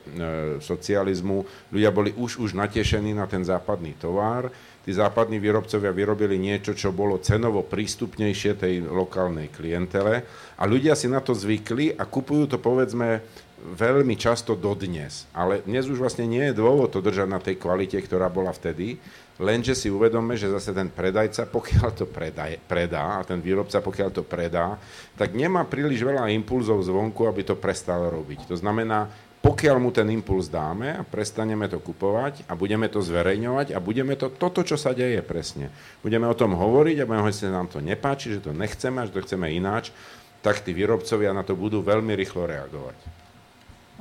socializmu, ľudia boli už už natešení na ten západný tovar, tí západní výrobcovia vyrobili niečo, čo bolo cenovo prístupnejšie tej lokálnej klientele a ľudia si na to zvykli a kupujú to povedzme veľmi často dodnes. Ale dnes už vlastne nie je dôvod to držať na tej kvalite, ktorá bola vtedy, lenže si uvedome, že zase ten predajca, pokiaľ to predaj, predá, a ten výrobca, pokiaľ to predá, tak nemá príliš veľa impulzov zvonku, aby to prestal robiť. To znamená, pokiaľ mu ten impuls dáme a prestaneme to kupovať a budeme to zverejňovať a budeme to, toto, čo sa deje presne, budeme o tom hovoriť a budeme hovoriť, že nám to nepáči, že to nechceme, že to chceme ináč, tak tí výrobcovia na to budú veľmi rýchlo reagovať.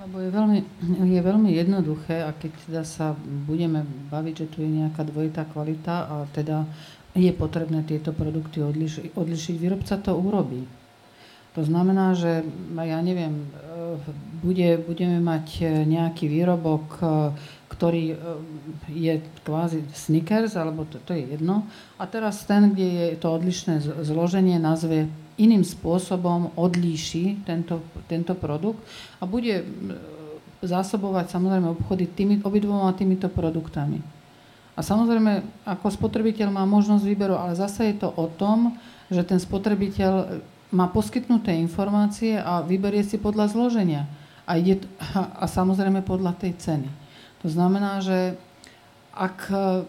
Lebo je veľmi, je veľmi jednoduché a keď teda sa budeme baviť, že tu je nejaká dvojitá kvalita a teda je potrebné tieto produkty odlišiť, odlišiť výrobca to urobí. To znamená, že ja neviem, bude, budeme mať e, nejaký výrobok, e, ktorý e, je kvázi Snickers, alebo to, to je jedno. A teraz ten, kde je to odlišné zloženie, nazve iným spôsobom, odlíši tento, tento produkt a bude zásobovať samozrejme obchody tými, obidvoma týmito produktami. A samozrejme, ako spotrebiteľ má možnosť výberu, ale zase je to o tom, že ten spotrebiteľ má poskytnuté informácie a vyberie si podľa zloženia a, ide, a, samozrejme podľa tej ceny. To znamená, že ak e,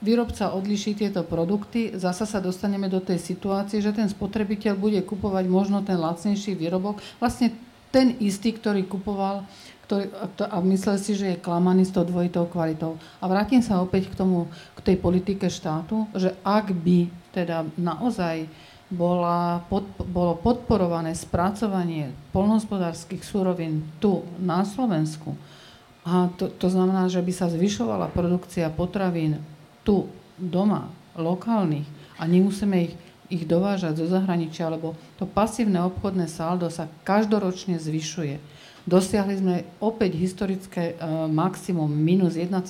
výrobca odliší tieto produkty, zasa sa dostaneme do tej situácie, že ten spotrebiteľ bude kupovať možno ten lacnejší výrobok, vlastne ten istý, ktorý kupoval ktorý, a myslel si, že je klamaný s tou dvojitou kvalitou. A vrátim sa opäť k tomu, k tej politike štátu, že ak by teda naozaj bola, pod, bolo podporované spracovanie polnohospodárských súrovín tu na Slovensku. A to, to znamená, že by sa zvyšovala produkcia potravín tu doma, lokálnych a nemusíme ich, ich dovážať zo zahraničia, lebo to pasívne obchodné saldo sa každoročne zvyšuje. Dosiahli sme opäť historické uh, maximum minus 1,4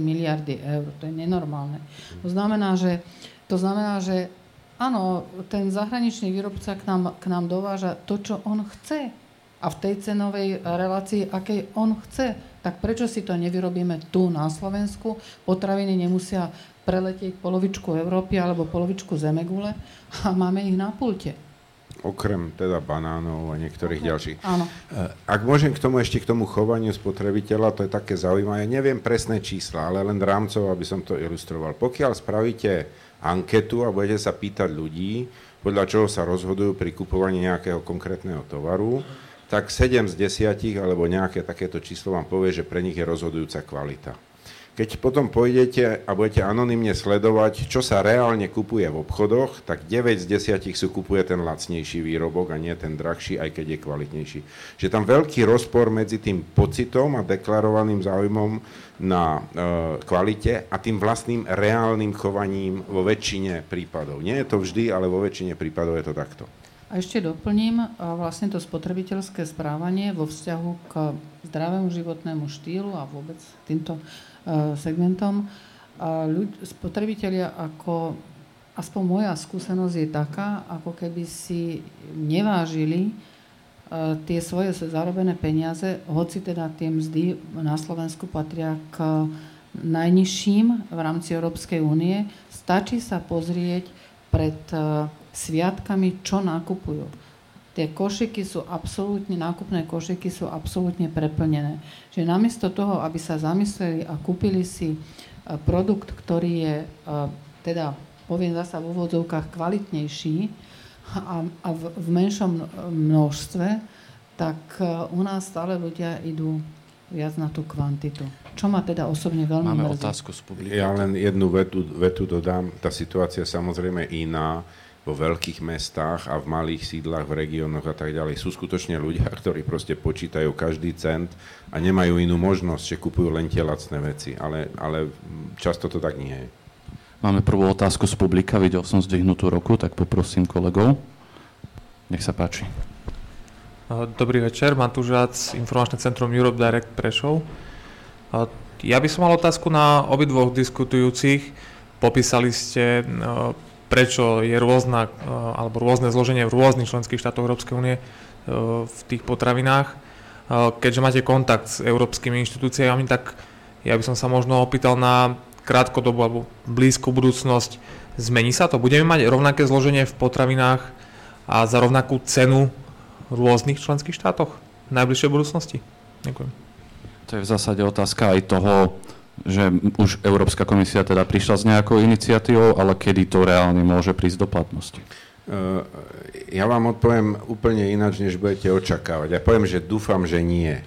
miliardy eur. To je nenormálne. To znamená, že, to znamená, že Áno, ten zahraničný výrobca k nám, k nám dováža to, čo on chce. A v tej cenovej relácii, akej on chce. Tak prečo si to nevyrobíme tu na Slovensku? Potraviny nemusia preletieť polovičku Európy alebo polovičku Zemegule a máme ich na pulte. Okrem teda banánov a niektorých okay. ďalších. Áno. Eh, ak môžem k tomu ešte k tomu chovaniu spotrebiteľa, to je také zaujímavé. Neviem presné čísla, ale len rámcov, aby som to ilustroval. Pokiaľ spravíte anketu a budete sa pýtať ľudí, podľa čoho sa rozhodujú pri kupovaní nejakého konkrétneho tovaru, tak 7 z 10 alebo nejaké takéto číslo vám povie, že pre nich je rozhodujúca kvalita. Keď potom pôjdete a budete anonymne sledovať, čo sa reálne kupuje v obchodoch, tak 9 z 10 sú kupuje ten lacnejší výrobok a nie ten drahší, aj keď je kvalitnejší. Že tam veľký rozpor medzi tým pocitom a deklarovaným záujmom na e, kvalite a tým vlastným reálnym chovaním vo väčšine prípadov. Nie je to vždy, ale vo väčšine prípadov je to takto. A ešte doplním vlastne to spotrebiteľské správanie vo vzťahu k zdravému životnému štýlu a vôbec týmto segmentom. A ľud, spotrebitelia ako, aspoň moja skúsenosť je taká, ako keby si nevážili uh, tie svoje zarobené peniaze, hoci teda tie mzdy na Slovensku patria k najnižším v rámci Európskej únie, stačí sa pozrieť pred uh, sviatkami, čo nakupujú tie košiky sú absolútne, nákupné košiky sú absolútne preplnené. Že namiesto toho, aby sa zamysleli a kúpili si e, produkt, ktorý je, e, teda poviem zasa v úvodzovkách, kvalitnejší a, a v, v menšom e, množstve, tak u nás stále ľudia idú viac na tú kvantitu. Čo ma teda osobne veľmi Máme mrzí. otázku z publika. Ja len jednu vetu, vetu dodám. Tá situácia je samozrejme iná vo veľkých mestách a v malých sídlach, v regiónoch a tak ďalej sú skutočne ľudia, ktorí proste počítajú každý cent a nemajú inú možnosť, že kupujú len tie lacné veci, ale, ale často to tak nie je. Máme prvú otázku z publika, videl som zdvihnutú roku, tak poprosím kolegov. Nech sa páči. Dobrý večer, Matúš Informačné centrum Europe Direct Prešov. Ja by som mal otázku na obidvoch diskutujúcich. Popísali ste, prečo je rôzna, alebo rôzne zloženie v rôznych členských štátoch Európskej únie v tých potravinách. Keďže máte kontakt s európskymi inštitúciami, tak ja by som sa možno opýtal na krátkodobú alebo blízku budúcnosť, zmení sa to? Budeme mať rovnaké zloženie v potravinách a za rovnakú cenu v rôznych členských štátoch v najbližšej budúcnosti? Ďakujem. To je v zásade otázka aj toho, že už Európska komisia teda prišla s nejakou iniciatívou, ale kedy to reálne môže prísť do platnosti? Ja vám odpoviem úplne ináč, než budete očakávať. Ja poviem, že dúfam, že nie.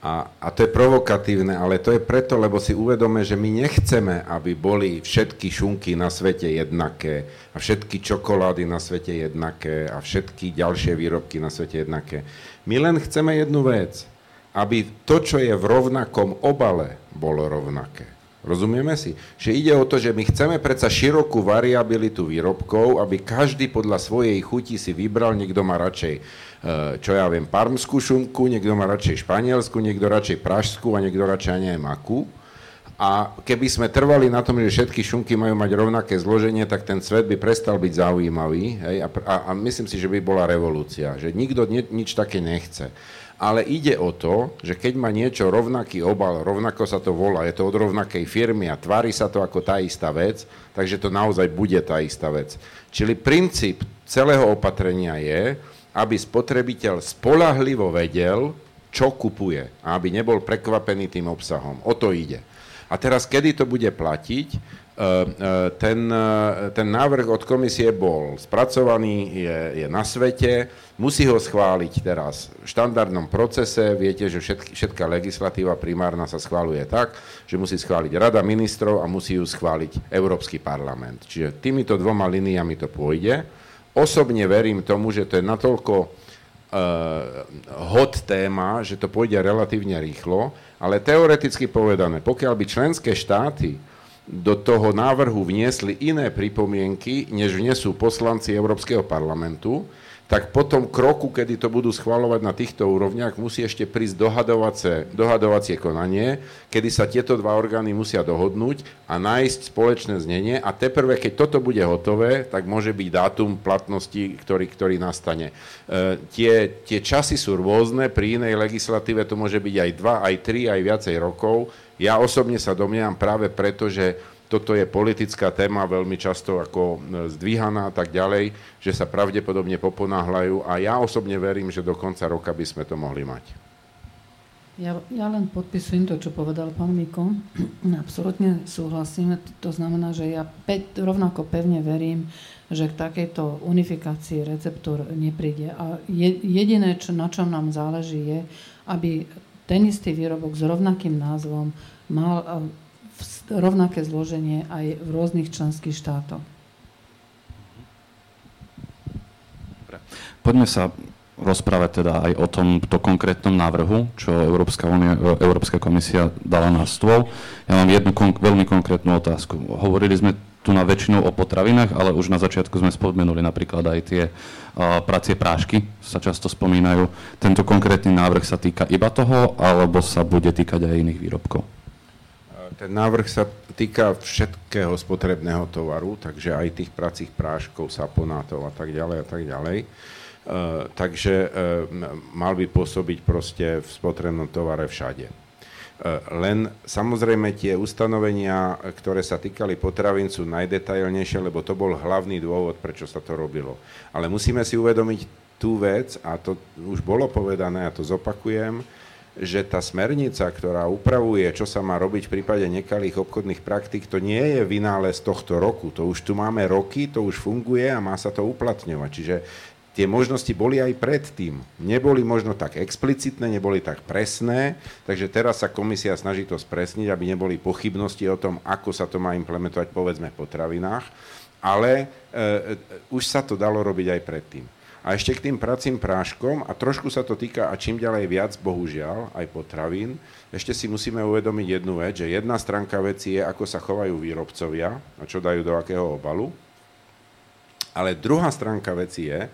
A, a to je provokatívne, ale to je preto, lebo si uvedome, že my nechceme, aby boli všetky šunky na svete jednaké a všetky čokolády na svete jednaké a všetky ďalšie výrobky na svete jednaké. My len chceme jednu vec, aby to, čo je v rovnakom obale, bolo rovnaké. Rozumieme si? Že ide o to, že my chceme predsa širokú variabilitu výrobkov, aby každý podľa svojej chuti si vybral, niekto má radšej Eh, čo ja viem, parmskú šunku, niekto má radšej španielsku, niekto radšej pražskú a niekto radšej neviem akú. A keby sme trvali na tom, že všetky šunky majú mať rovnaké zloženie, tak ten svet by prestal byť zaujímavý. Hej? A, a, a myslím si, že by bola revolúcia. Že nikto ni, nič také nechce. Ale ide o to, že keď má niečo rovnaký obal, rovnako sa to volá, je to od rovnakej firmy a tvári sa to ako tá istá vec, takže to naozaj bude tá istá vec. Čili princíp celého opatrenia je, aby spotrebiteľ spolahlivo vedel, čo kupuje a aby nebol prekvapený tým obsahom. O to ide. A teraz, kedy to bude platiť, ten, e, ten návrh od komisie bol spracovaný, je, je na svete, musí ho schváliť teraz v štandardnom procese. Viete, že všetky, všetká legislatíva primárna sa schváluje tak, že musí schváliť Rada ministrov a musí ju schváliť Európsky parlament. Čiže týmito dvoma liniami to pôjde. Osobne verím tomu, že to je natoľko uh, hot téma, že to pôjde relatívne rýchlo, ale teoreticky povedané, pokiaľ by členské štáty do toho návrhu vniesli iné pripomienky, než vnesú poslanci Európskeho parlamentu, tak po tom kroku, kedy to budú schvalovať na týchto úrovniach, musí ešte prísť dohadovacie, dohadovacie konanie, kedy sa tieto dva orgány musia dohodnúť a nájsť spoločné znenie a teprve, keď toto bude hotové, tak môže byť dátum platnosti, ktorý, ktorý nastane. E, tie, tie časy sú rôzne, pri inej legislatíve to môže byť aj dva, aj tri, aj viacej rokov. Ja osobne sa domnievam práve preto, že toto je politická téma veľmi často ako e, zdvíhaná a tak ďalej, že sa pravdepodobne poponáhľajú a ja osobne verím, že do konca roka by sme to mohli mať. Ja, ja len podpisujem to, čo povedal pán Miko. Absolutne súhlasím. To znamená, že ja pe- rovnako pevne verím, že k takejto unifikácii receptúr nepríde. A je, jediné, čo, na čom nám záleží, je, aby ten istý výrobok s rovnakým názvom mal rovnaké zloženie aj v rôznych členských štátoch. Poďme sa rozprávať teda aj o tomto konkrétnom návrhu, čo Európska, unia, Európska komisia dala na stôl. Ja mám jednu kon- veľmi konkrétnu otázku. Hovorili sme tu na väčšinu o potravinách, ale už na začiatku sme spomenuli napríklad aj tie uh, pracie prášky, sa často spomínajú. Tento konkrétny návrh sa týka iba toho, alebo sa bude týkať aj iných výrobkov? Ten návrh sa týka všetkého spotrebného tovaru, takže aj tých pracích práškov, saponátov a tak ďalej a tak ďalej. Uh, takže uh, mal by pôsobiť proste v spotrebnom tovare všade. Uh, len samozrejme tie ustanovenia, ktoré sa týkali potravín, sú najdetailnejšie, lebo to bol hlavný dôvod, prečo sa to robilo. Ale musíme si uvedomiť tú vec, a to už bolo povedané, a to zopakujem, že tá smernica, ktorá upravuje, čo sa má robiť v prípade nekalých obchodných praktík, to nie je vynález tohto roku. To už tu máme roky, to už funguje a má sa to uplatňovať. Čiže tie možnosti boli aj predtým. Neboli možno tak explicitné, neboli tak presné, takže teraz sa komisia snaží to spresniť, aby neboli pochybnosti o tom, ako sa to má implementovať povedzme v potravinách. ale e, e, už sa to dalo robiť aj predtým. A ešte k tým pracím práškom, a trošku sa to týka a čím ďalej viac, bohužiaľ, aj potravín, ešte si musíme uvedomiť jednu vec, že jedna stránka veci je, ako sa chovajú výrobcovia a čo dajú do akého obalu. Ale druhá stránka veci je,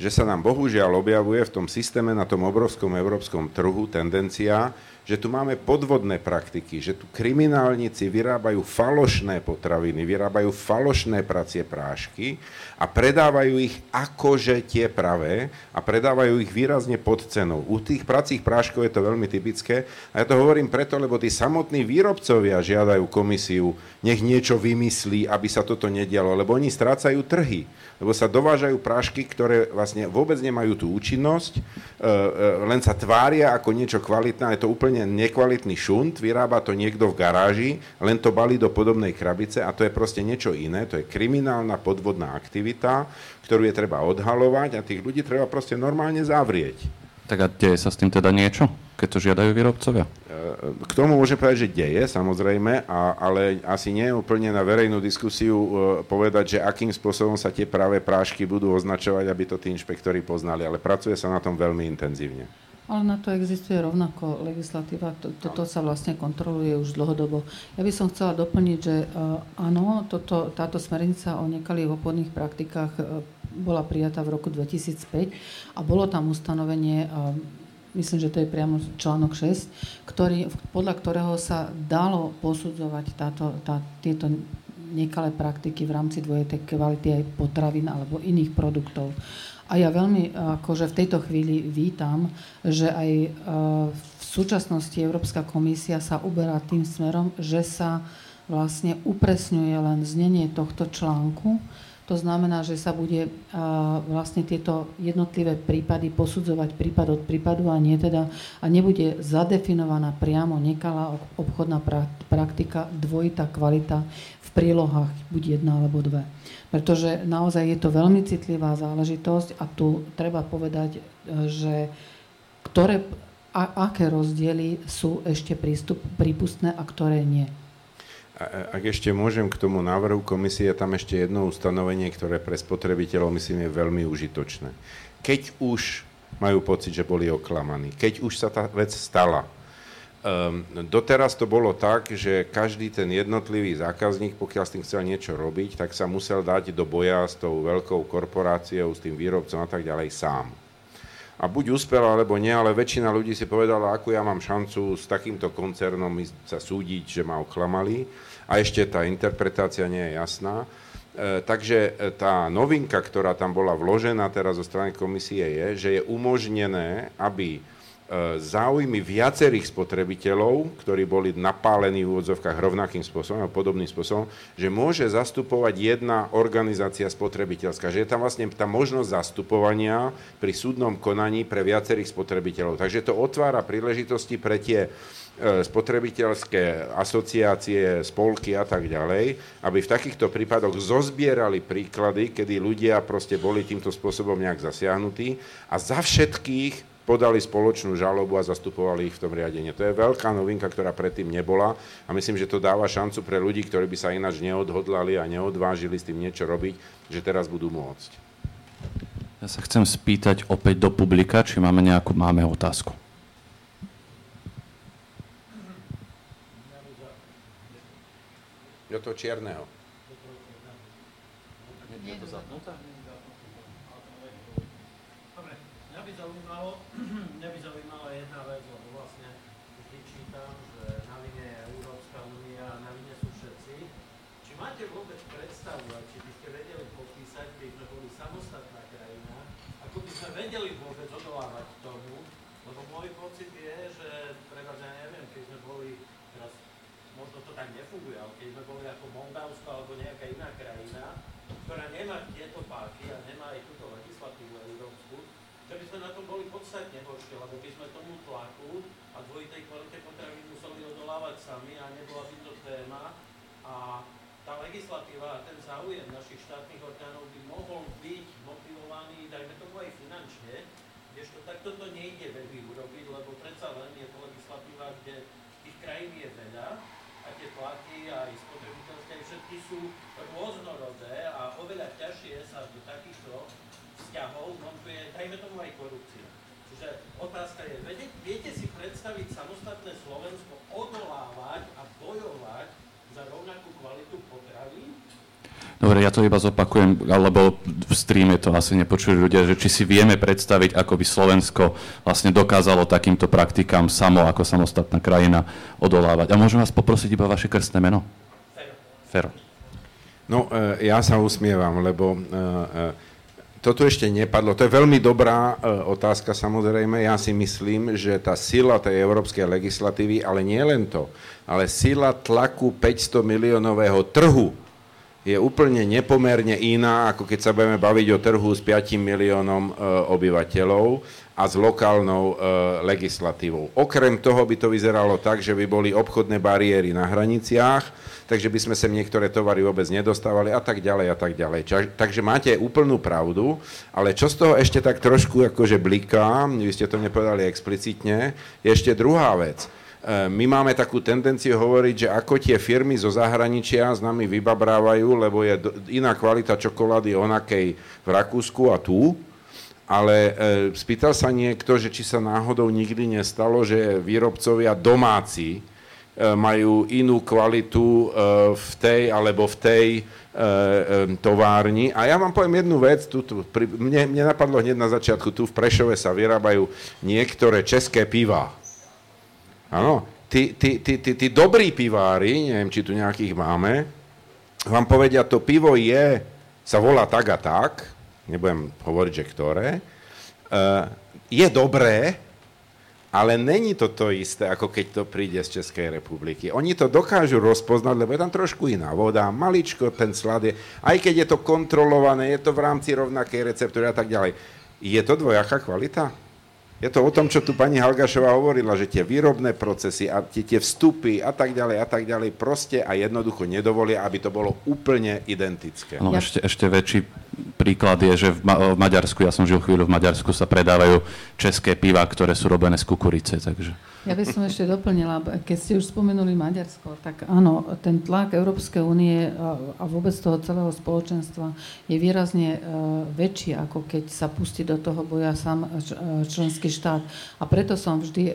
že sa nám bohužiaľ objavuje v tom systéme na tom obrovskom európskom trhu tendencia, že tu máme podvodné praktiky, že tu kriminálnici vyrábajú falošné potraviny, vyrábajú falošné pracie prášky a predávajú ich akože tie pravé a predávajú ich výrazne pod cenou. U tých pracích práškov je to veľmi typické a ja to hovorím preto, lebo tí samotní výrobcovia žiadajú komisiu, nech niečo vymyslí, aby sa toto nedialo, lebo oni strácajú trhy, lebo sa dovážajú prášky, ktoré vlastne vôbec nemajú tú účinnosť, e, e, len sa tvária ako niečo kvalitné, je to úplne úplne nekvalitný šunt, vyrába to niekto v garáži, len to balí do podobnej krabice a to je proste niečo iné, to je kriminálna podvodná aktivita, ktorú je treba odhalovať a tých ľudí treba proste normálne zavrieť. Tak a deje sa s tým teda niečo, keď to žiadajú výrobcovia? E, k tomu môžem povedať, že deje, samozrejme, a, ale asi nie je úplne na verejnú diskusiu uh, povedať, že akým spôsobom sa tie práve prášky budú označovať, aby to tí inšpektori poznali, ale pracuje sa na tom veľmi intenzívne. Ale na to existuje rovnako legislatíva, toto sa vlastne kontroluje už dlhodobo. Ja by som chcela doplniť, že uh, áno, toto, táto smernica o nekalých obchodných praktikách uh, bola prijatá v roku 2005 a bolo tam ustanovenie, uh, myslím, že to je priamo článok 6, ktorý, podľa ktorého sa dalo posudzovať táto, tá, tieto nekalé praktiky v rámci dvojetej kvality aj potravín alebo iných produktov. A ja veľmi akože v tejto chvíli vítam, že aj e, v súčasnosti Európska komisia sa uberá tým smerom, že sa vlastne upresňuje len znenie tohto článku. To znamená, že sa bude e, vlastne tieto jednotlivé prípady posudzovať prípad od prípadu a, nie teda, a nebude zadefinovaná priamo nekalá obchodná praktika, dvojitá kvalita v prílohách, buď jedna alebo dve pretože naozaj je to veľmi citlivá záležitosť a tu treba povedať, e, že ktoré, a, aké rozdiely sú ešte prístup, prípustné a ktoré nie. Ak ešte môžem k tomu návrhu komisie, je tam ešte jedno ustanovenie, ktoré pre spotrebiteľov myslím je veľmi užitočné. Keď už majú pocit, že boli oklamaní, keď už sa tá vec stala, Um, doteraz to bolo tak, že každý ten jednotlivý zákazník, pokiaľ s tým chcel niečo robiť, tak sa musel dať do boja s tou veľkou korporáciou, s tým výrobcom a tak ďalej sám. A buď uspel, alebo nie, ale väčšina ľudí si povedala, ako ja mám šancu s takýmto koncernom sa súdiť, že ma oklamali. A ešte tá interpretácia nie je jasná. E, takže e, tá novinka, ktorá tam bola vložená teraz zo strany komisie je, že je umožnené, aby záujmy viacerých spotrebiteľov, ktorí boli napálení v úvodzovkách rovnakým spôsobom a podobným spôsobom, že môže zastupovať jedna organizácia spotrebiteľská, že je tam vlastne tá možnosť zastupovania pri súdnom konaní pre viacerých spotrebiteľov. Takže to otvára príležitosti pre tie e, spotrebiteľské asociácie, spolky a tak ďalej, aby v takýchto prípadoch zozbierali príklady, kedy ľudia proste boli týmto spôsobom nejak zasiahnutí a za všetkých podali spoločnú žalobu a zastupovali ich v tom riadení. To je veľká novinka, ktorá predtým nebola a myslím, že to dáva šancu pre ľudí, ktorí by sa ináč neodhodlali a neodvážili s tým niečo robiť, že teraz budú môcť. Ja sa chcem spýtať opäť do publika, či máme nejakú máme otázku. Do toho čierneho. Je to zapnuté? Inshallah, Nabi Zawi sami a nebola by to téma. A tá legislatíva a ten záujem našich štátnych orgánov by mohol byť motivovaný, dajme tomu aj finančne, kdežto takto to nejde veľmi urobiť, lebo predsa len je to legislatíva, kde tých krajín je veľa a tie tlaky aj spotrebiteľské, všetky sú rôznorodé a oveľa ťažšie sa do takýchto vzťahov montuje, dajme tomu aj korupcia. Čiže otázka je, viete, viete si predstaviť samostatné Slovensko odolávať a bojovať za rovnakú kvalitu potravín? Dobre, ja to iba zopakujem, alebo v streame to asi nepočuli ľudia, že či si vieme predstaviť, ako by Slovensko vlastne dokázalo takýmto praktikám samo, ako samostatná krajina, odolávať. A môžem vás poprosiť iba vaše krstné meno? Fero. No, e, ja sa usmievam, lebo e, e, toto ešte nepadlo. To je veľmi dobrá otázka samozrejme. Ja si myslím, že tá sila tej európskej legislatívy, ale nie len to, ale sila tlaku 500 miliónového trhu, je úplne nepomerne iná, ako keď sa budeme baviť o trhu s 5 miliónom e, obyvateľov a s lokálnou e, legislatívou. Okrem toho by to vyzeralo tak, že by boli obchodné bariéry na hraniciach, takže by sme sem niektoré tovary vôbec nedostávali a tak ďalej a tak ďalej. Ča, takže máte úplnú pravdu, ale čo z toho ešte tak trošku akože bliká, vy ste to nepovedali explicitne, je ešte druhá vec my máme takú tendenciu hovoriť, že ako tie firmy zo zahraničia s nami vybabrávajú, lebo je iná kvalita čokolády onakej v Rakúsku a tu, ale e, spýtal sa niekto, že či sa náhodou nikdy nestalo, že výrobcovia domáci e, majú inú kvalitu v tej alebo v tej továrni. A ja vám poviem jednu vec, tu, tu, pri, mne, mne napadlo hneď na začiatku, tu v Prešove sa vyrábajú niektoré české piva Áno, tí, tí, tí, tí, tí dobrí pivári, neviem, či tu nejakých máme, vám povedia, to pivo je, sa volá tak a tak, nebudem hovoriť, že ktoré, uh, je dobré, ale není to to isté, ako keď to príde z Českej republiky. Oni to dokážu rozpoznať, lebo je tam trošku iná voda, maličko ten slad je, aj keď je to kontrolované, je to v rámci rovnakej receptúry a tak ďalej. Je to dvojaká kvalita? Je to o tom, čo tu pani Halgašová hovorila, že tie výrobné procesy a tie, tie vstupy a tak ďalej a tak ďalej proste a jednoducho nedovolia, aby to bolo úplne identické. No, ja. ešte, ešte väčší príklad je, že v, Ma- v Maďarsku, ja som žil chvíľu v Maďarsku, sa predávajú české piva, ktoré sú robené z kukurice, takže... Ja by som ešte doplnila, keď ste už spomenuli Maďarsko, tak áno, ten tlak Európskej únie a vôbec toho celého spoločenstva je výrazne e, väčší, ako keď sa pustí do toho boja sám e, členský štát. A preto som vždy e,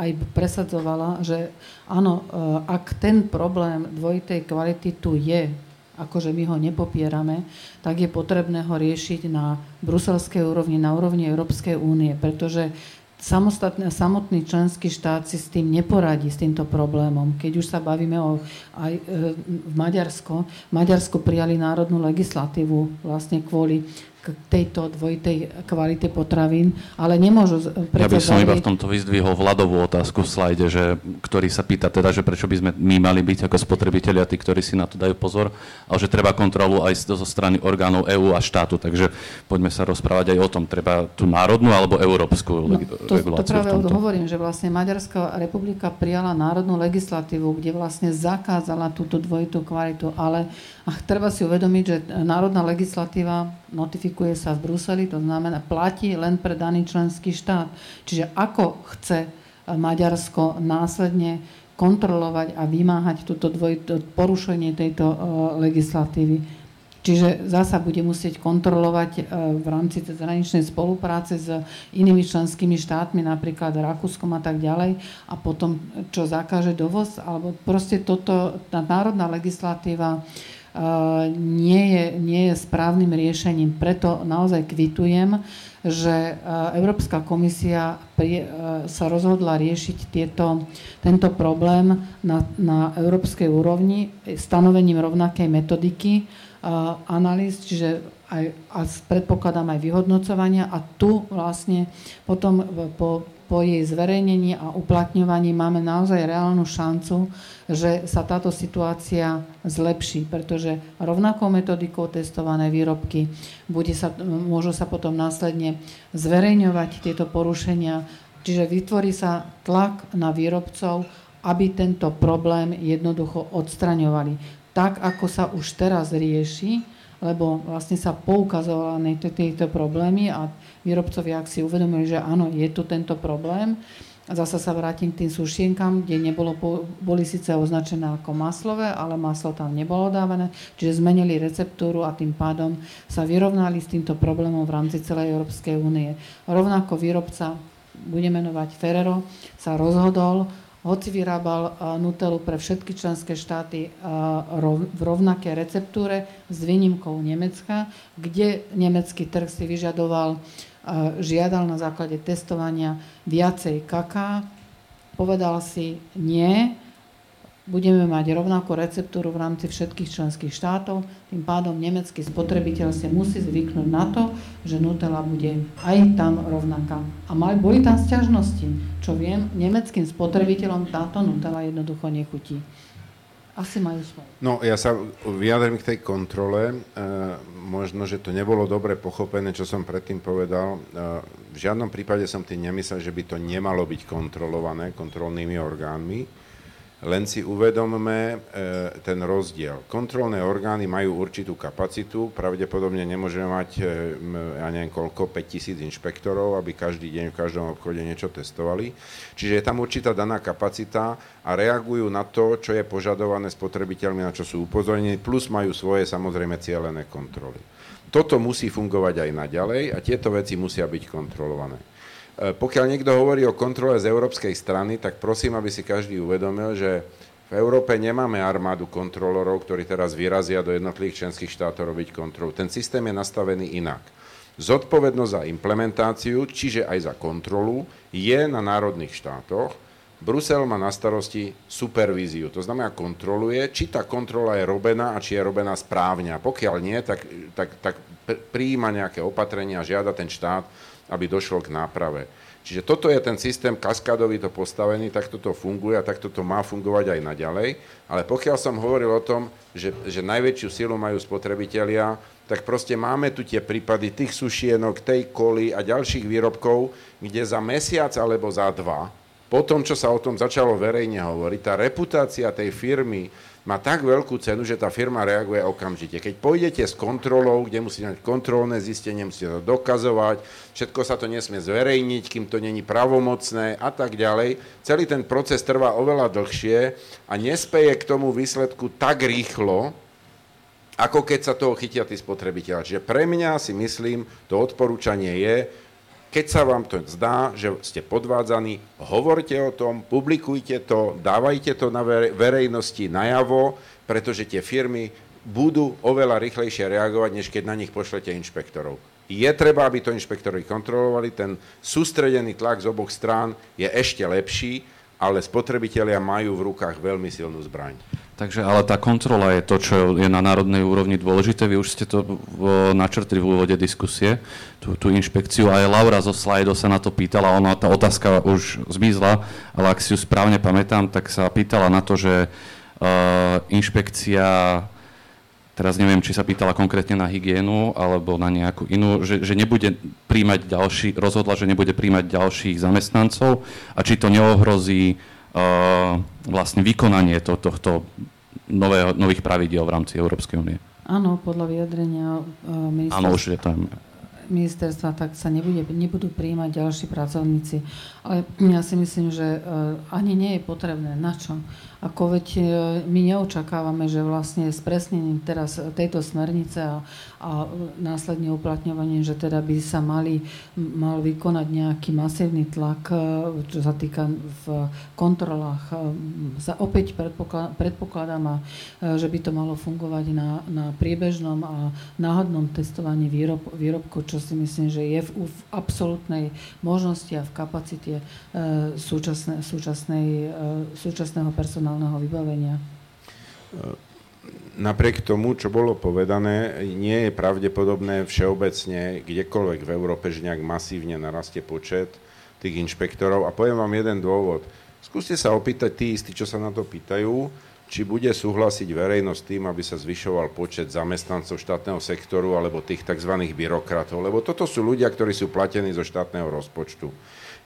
aj presadzovala, že áno, ak ten problém dvojitej kvality tu je, akože my ho nepopierame, tak je potrebné ho riešiť na bruselskej úrovni, na úrovni Európskej únie, pretože samostatný, samotný členský štát si s tým neporadí, s týmto problémom. Keď už sa bavíme o aj e, v Maďarsko, Maďarsko prijali národnú legislatívu vlastne kvôli k tejto dvojitej kvalite potravín, ale nemôžu... Ja by som iba v tomto vyzdvihol Vladovú otázku v slajde, že, ktorý sa pýta teda, že prečo by sme my mali byť ako spotrebitelia tí, ktorí si na to dajú pozor, ale že treba kontrolu aj zo strany orgánov EÚ a štátu. Takže poďme sa rozprávať aj o tom. Treba tú národnú alebo európsku no, to, reguláciu. To práve v tomto. hovorím, že vlastne Maďarská republika prijala národnú legislatívu, kde vlastne zakázala túto dvojitú kvalitu, ale a treba si uvedomiť, že národná legislatíva notifikuje sa v Bruseli, to znamená, platí len pre daný členský štát. Čiže ako chce Maďarsko následne kontrolovať a vymáhať túto dvoj, porušenie tejto uh, legislatívy. Čiže zasa bude musieť kontrolovať uh, v rámci zahraničnej spolupráce s inými členskými štátmi, napríklad Rakúskom a tak ďalej, a potom čo zakáže dovoz, alebo proste toto, tá národná legislatíva uh, nie je, nie je správnym riešením. Preto naozaj kvitujem, že Európska komisia sa rozhodla riešiť tieto, tento problém na, na európskej úrovni stanovením rovnakej metodiky analýz, čiže aj, a predpokladám aj vyhodnocovania a tu vlastne potom po, po jej zverejnení a uplatňovaní máme naozaj reálnu šancu, že sa táto situácia zlepší, pretože rovnakou metodikou testované výrobky bude sa, môžu sa potom následne zverejňovať tieto porušenia, čiže vytvorí sa tlak na výrobcov, aby tento problém jednoducho odstraňovali. Tak, ako sa už teraz rieši, lebo vlastne sa poukazovalo na tieto problémy a výrobcovia, ak si uvedomili, že áno, je tu tento problém, A zasa sa vrátim k tým sušienkam, kde nebolo, boli síce označené ako maslové, ale maslo tam nebolo dávané, čiže zmenili receptúru a tým pádom sa vyrovnali s týmto problémom v rámci celej Európskej únie. Rovnako výrobca, budeme menovať Ferrero, sa rozhodol, hoci vyrábal Nutellu pre všetky členské štáty v rovnaké receptúre s výnimkou Nemecka, kde nemecký trh si vyžadoval žiadal na základe testovania viacej kaká, povedal si nie, budeme mať rovnakú receptúru v rámci všetkých členských štátov, tým pádom nemecký spotrebiteľ si musí zvyknúť na to, že Nutella bude aj tam rovnaká. A mali, boli tam sťažnosti. Čo viem, nemeckým spotrebiteľom táto Nutella jednoducho nechutí. Asi majú svoj. No, ja sa vyjadrím k tej kontrole. E, možno, že to nebolo dobre pochopené, čo som predtým povedal. E, v žiadnom prípade som tým nemyslel, že by to nemalo byť kontrolované kontrolnými orgánmi len si uvedomme e, ten rozdiel. Kontrolné orgány majú určitú kapacitu, pravdepodobne nemôžeme mať, e, ja neviem koľko, 5000 inšpektorov, aby každý deň v každom obchode niečo testovali. Čiže je tam určitá daná kapacita a reagujú na to, čo je požadované spotrebiteľmi, na čo sú upozornení, plus majú svoje samozrejme cieľené kontroly. Toto musí fungovať aj naďalej a tieto veci musia byť kontrolované. E, pokiaľ niekto hovorí o kontrole z európskej strany, tak prosím, aby si každý uvedomil, že v Európe nemáme armádu kontrolorov, ktorí teraz vyrazia do jednotlivých členských štátov robiť kontrolu. Ten systém je nastavený inak. Zodpovednosť za implementáciu, čiže aj za kontrolu, je na národných štátoch. Brusel má na starosti supervíziu, to znamená kontroluje, či tá kontrola je robená a či je robená správne. A pokiaľ nie, tak, tak, tak prijíma nejaké opatrenia žiada ten štát, aby došlo k náprave. Čiže toto je ten systém kaskádový to postavený, takto to funguje a takto to má fungovať aj naďalej. Ale pokiaľ som hovoril o tom, že, že najväčšiu silu majú spotrebitelia, tak proste máme tu tie prípady tých sušienok, tej koly a ďalších výrobkov, kde za mesiac alebo za dva, po tom, čo sa o tom začalo verejne hovoriť, tá reputácia tej firmy má tak veľkú cenu, že tá firma reaguje okamžite. Keď pôjdete s kontrolou, kde musíte mať kontrolné zistenie, musíte to dokazovať, všetko sa to nesmie zverejniť, kým to není pravomocné a tak ďalej. Celý ten proces trvá oveľa dlhšie a nespeje k tomu výsledku tak rýchlo, ako keď sa toho chytia tí spotrebiteľa. Čiže pre mňa si myslím, to odporúčanie je, keď sa vám to zdá, že ste podvádzaní, hovorte o tom, publikujte to, dávajte to na verejnosti najavo, pretože tie firmy budú oveľa rýchlejšie reagovať, než keď na nich pošlete inšpektorov. Je treba, aby to inšpektori kontrolovali, ten sústredený tlak z oboch strán je ešte lepší, ale spotrebitelia majú v rukách veľmi silnú zbraň. Takže ale tá kontrola je to, čo je na národnej úrovni dôležité. Vy už ste to načrtli v úvode diskusie, tú, tú inšpekciu. Aj Laura zo Slido sa na to pýtala, ona tá otázka už zmizla, ale ak si ju správne pamätám, tak sa pýtala na to, že uh, inšpekcia, teraz neviem, či sa pýtala konkrétne na hygienu alebo na nejakú inú, že, že nebude príjmať ďalší, rozhodla, že nebude príjmať ďalších zamestnancov a či to neohrozí vlastne vykonanie to, tohto nového, nových pravidiel v rámci Európskej únie. Áno, podľa vyjadrenia ministerstva, Áno, už je tam. ministerstva, tak sa nebude, nebudú prijímať ďalší pracovníci. Ale ja si myslím, že ani nie je potrebné. Na čo? Ako veď my neočakávame, že vlastne s presnením teraz tejto smernice a, a následne uplatňovanie, že teda by sa mali, mal vykonať nejaký masívny tlak, e, čo sa týka v kontrolách. Sa e, opäť predpokladám, e, že by to malo fungovať na, na priebežnom a náhodnom testovaní výrob, výrobku, čo si myslím, že je v, v absolútnej možnosti a v kapacite súčasné, súčasnej, súčasného personálneho vybavenia napriek tomu, čo bolo povedané, nie je pravdepodobné všeobecne kdekoľvek v Európe, že nejak masívne narastie počet tých inšpektorov. A poviem vám jeden dôvod. Skúste sa opýtať tí istí, čo sa na to pýtajú, či bude súhlasiť verejnosť tým, aby sa zvyšoval počet zamestnancov štátneho sektoru alebo tých tzv. byrokratov. Lebo toto sú ľudia, ktorí sú platení zo štátneho rozpočtu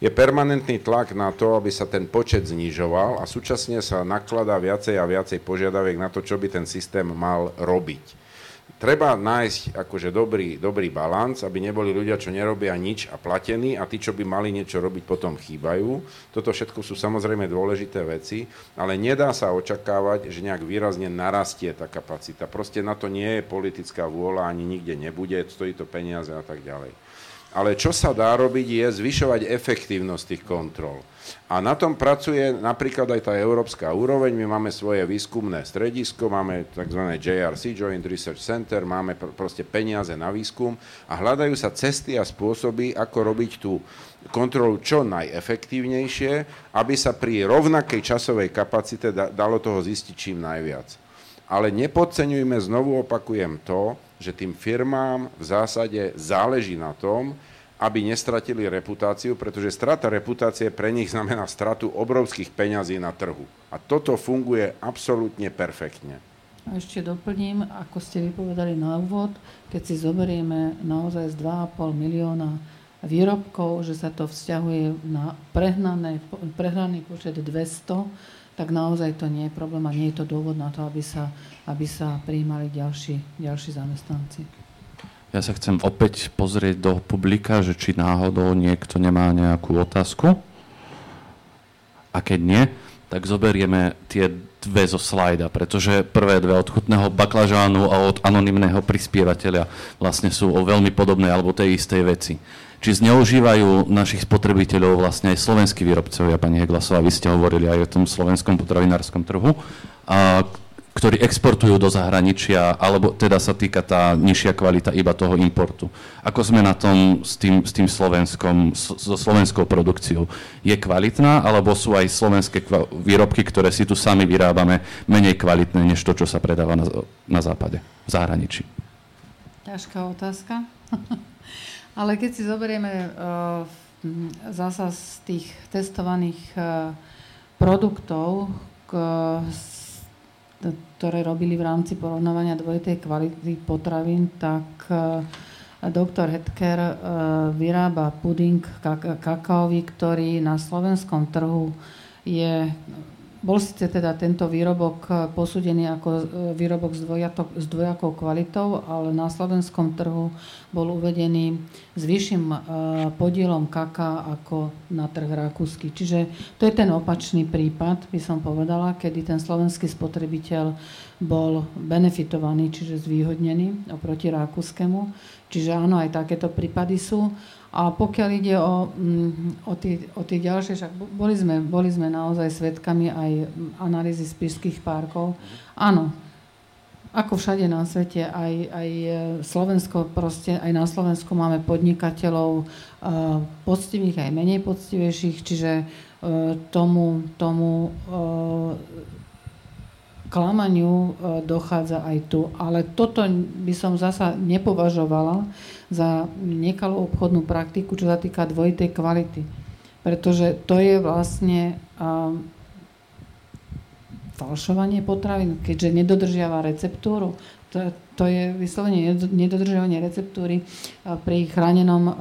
je permanentný tlak na to, aby sa ten počet znižoval a súčasne sa nakladá viacej a viacej požiadaviek na to, čo by ten systém mal robiť. treba nájsť akože dobrý, dobrý balans, aby neboli ľudia, čo nerobia nič a platení a tí, čo by mali niečo robiť, potom chýbajú. Toto všetko sú samozrejme dôležité veci, ale nedá sa očakávať, že nejak výrazne narastie tá kapacita. Proste na to nie je politická vôľa, ani nikde nebude, stojí to peniaze a tak ďalej. Ale čo sa dá robiť, je zvyšovať efektívnosť tých kontrol. A na tom pracuje napríklad aj tá európska úroveň. My máme svoje výskumné stredisko, máme tzv. JRC, Joint Research Center, máme pr- proste peniaze na výskum a hľadajú sa cesty a spôsoby, ako robiť tú kontrolu čo najefektívnejšie, aby sa pri rovnakej časovej kapacite da- dalo toho zistiť čím najviac. Ale nepodceňujme, znovu opakujem to, že tým firmám v zásade záleží na tom, aby nestratili reputáciu, pretože strata reputácie pre nich znamená stratu obrovských peňazí na trhu. A toto funguje absolútne perfektne. A ešte doplním, ako ste vypovedali na úvod, keď si zoberieme naozaj z 2,5 milióna výrobkov, že sa to vzťahuje na prehnané, prehnaný počet 200, tak naozaj to nie je problém a nie je to dôvod na to, aby sa, aby sa prijímali ďalší, ďalší zamestnanci. Ja sa chcem opäť pozrieť do publika, že či náhodou niekto nemá nejakú otázku. A keď nie, tak zoberieme tie dve zo slajda, pretože prvé dve od chutného baklažánu a od anonimného prispievateľa vlastne sú o veľmi podobnej alebo tej istej veci. Či zneužívajú našich spotrebiteľov vlastne aj slovenskí výrobcovia, pani Heglasová, vy ste hovorili aj o tom slovenskom potravinárskom trhu, a ktorí exportujú do zahraničia, alebo teda sa týka tá nižšia kvalita iba toho importu. Ako sme na tom s tým, s tým slovenskom, so slovenskou produkciou? Je kvalitná, alebo sú aj slovenské výrobky, ktoré si tu sami vyrábame, menej kvalitné, než to, čo sa predáva na, na západe, v zahraničí? Ťažká otázka. Ale keď si zoberieme uh, zasa z tých testovaných uh, produktov, k, ktoré robili v rámci porovnávania dvojitej kvality potravín, tak e, doktor Hetker e, vyrába puding kakaový, ktorý na slovenskom trhu je bol síce teda tento výrobok eh, posúdený ako eh, výrobok s, dvojato, s dvojakou kvalitou, ale na slovenskom trhu bol uvedený s vyšším eh, podielom kaká ako na trh rakúsky. Čiže to je ten opačný prípad, by som povedala, kedy ten slovenský spotrebiteľ bol benefitovaný, čiže zvýhodnený oproti rakúskemu. Čiže áno, aj takéto prípady sú. A pokiaľ ide o, mm, o, tie, o tie ďalšie, však boli sme, boli sme naozaj svetkami aj analýzy spišských parkov. Áno, ako všade na svete, aj, aj e, Slovensko, proste aj na Slovensku máme podnikateľov uh, poctivých, aj menej poctivejších, čiže uh, tomu, tomu klamaniu e, dochádza aj tu. Ale toto by som zasa nepovažovala za nekalú obchodnú praktiku, čo sa týka dvojitej kvality. Pretože to je vlastne um, falšovanie potravín, keďže nedodržiava receptúru. To, to je vyslovene nedodržiavanie receptúry pri chránenom uh,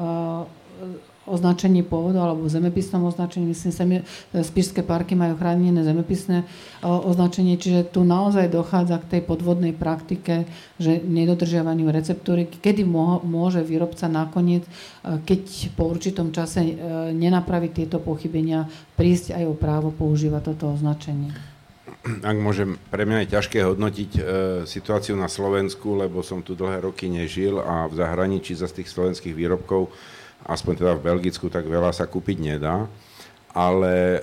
označení pôvodu alebo zemepisnom označení. Myslím, že Spišské parky majú chránené zemepisné označenie, čiže tu naozaj dochádza k tej podvodnej praktike, že nedodržiavaniu receptúry, kedy môže výrobca nakoniec, keď po určitom čase e, nenapraví tieto pochybenia, prísť aj o právo používať toto označenie ak môžem, pre mňa je ťažké hodnotiť e, situáciu na Slovensku, lebo som tu dlhé roky nežil a v zahraničí za tých slovenských výrobkov aspoň teda v Belgicku, tak veľa sa kúpiť nedá. Ale e,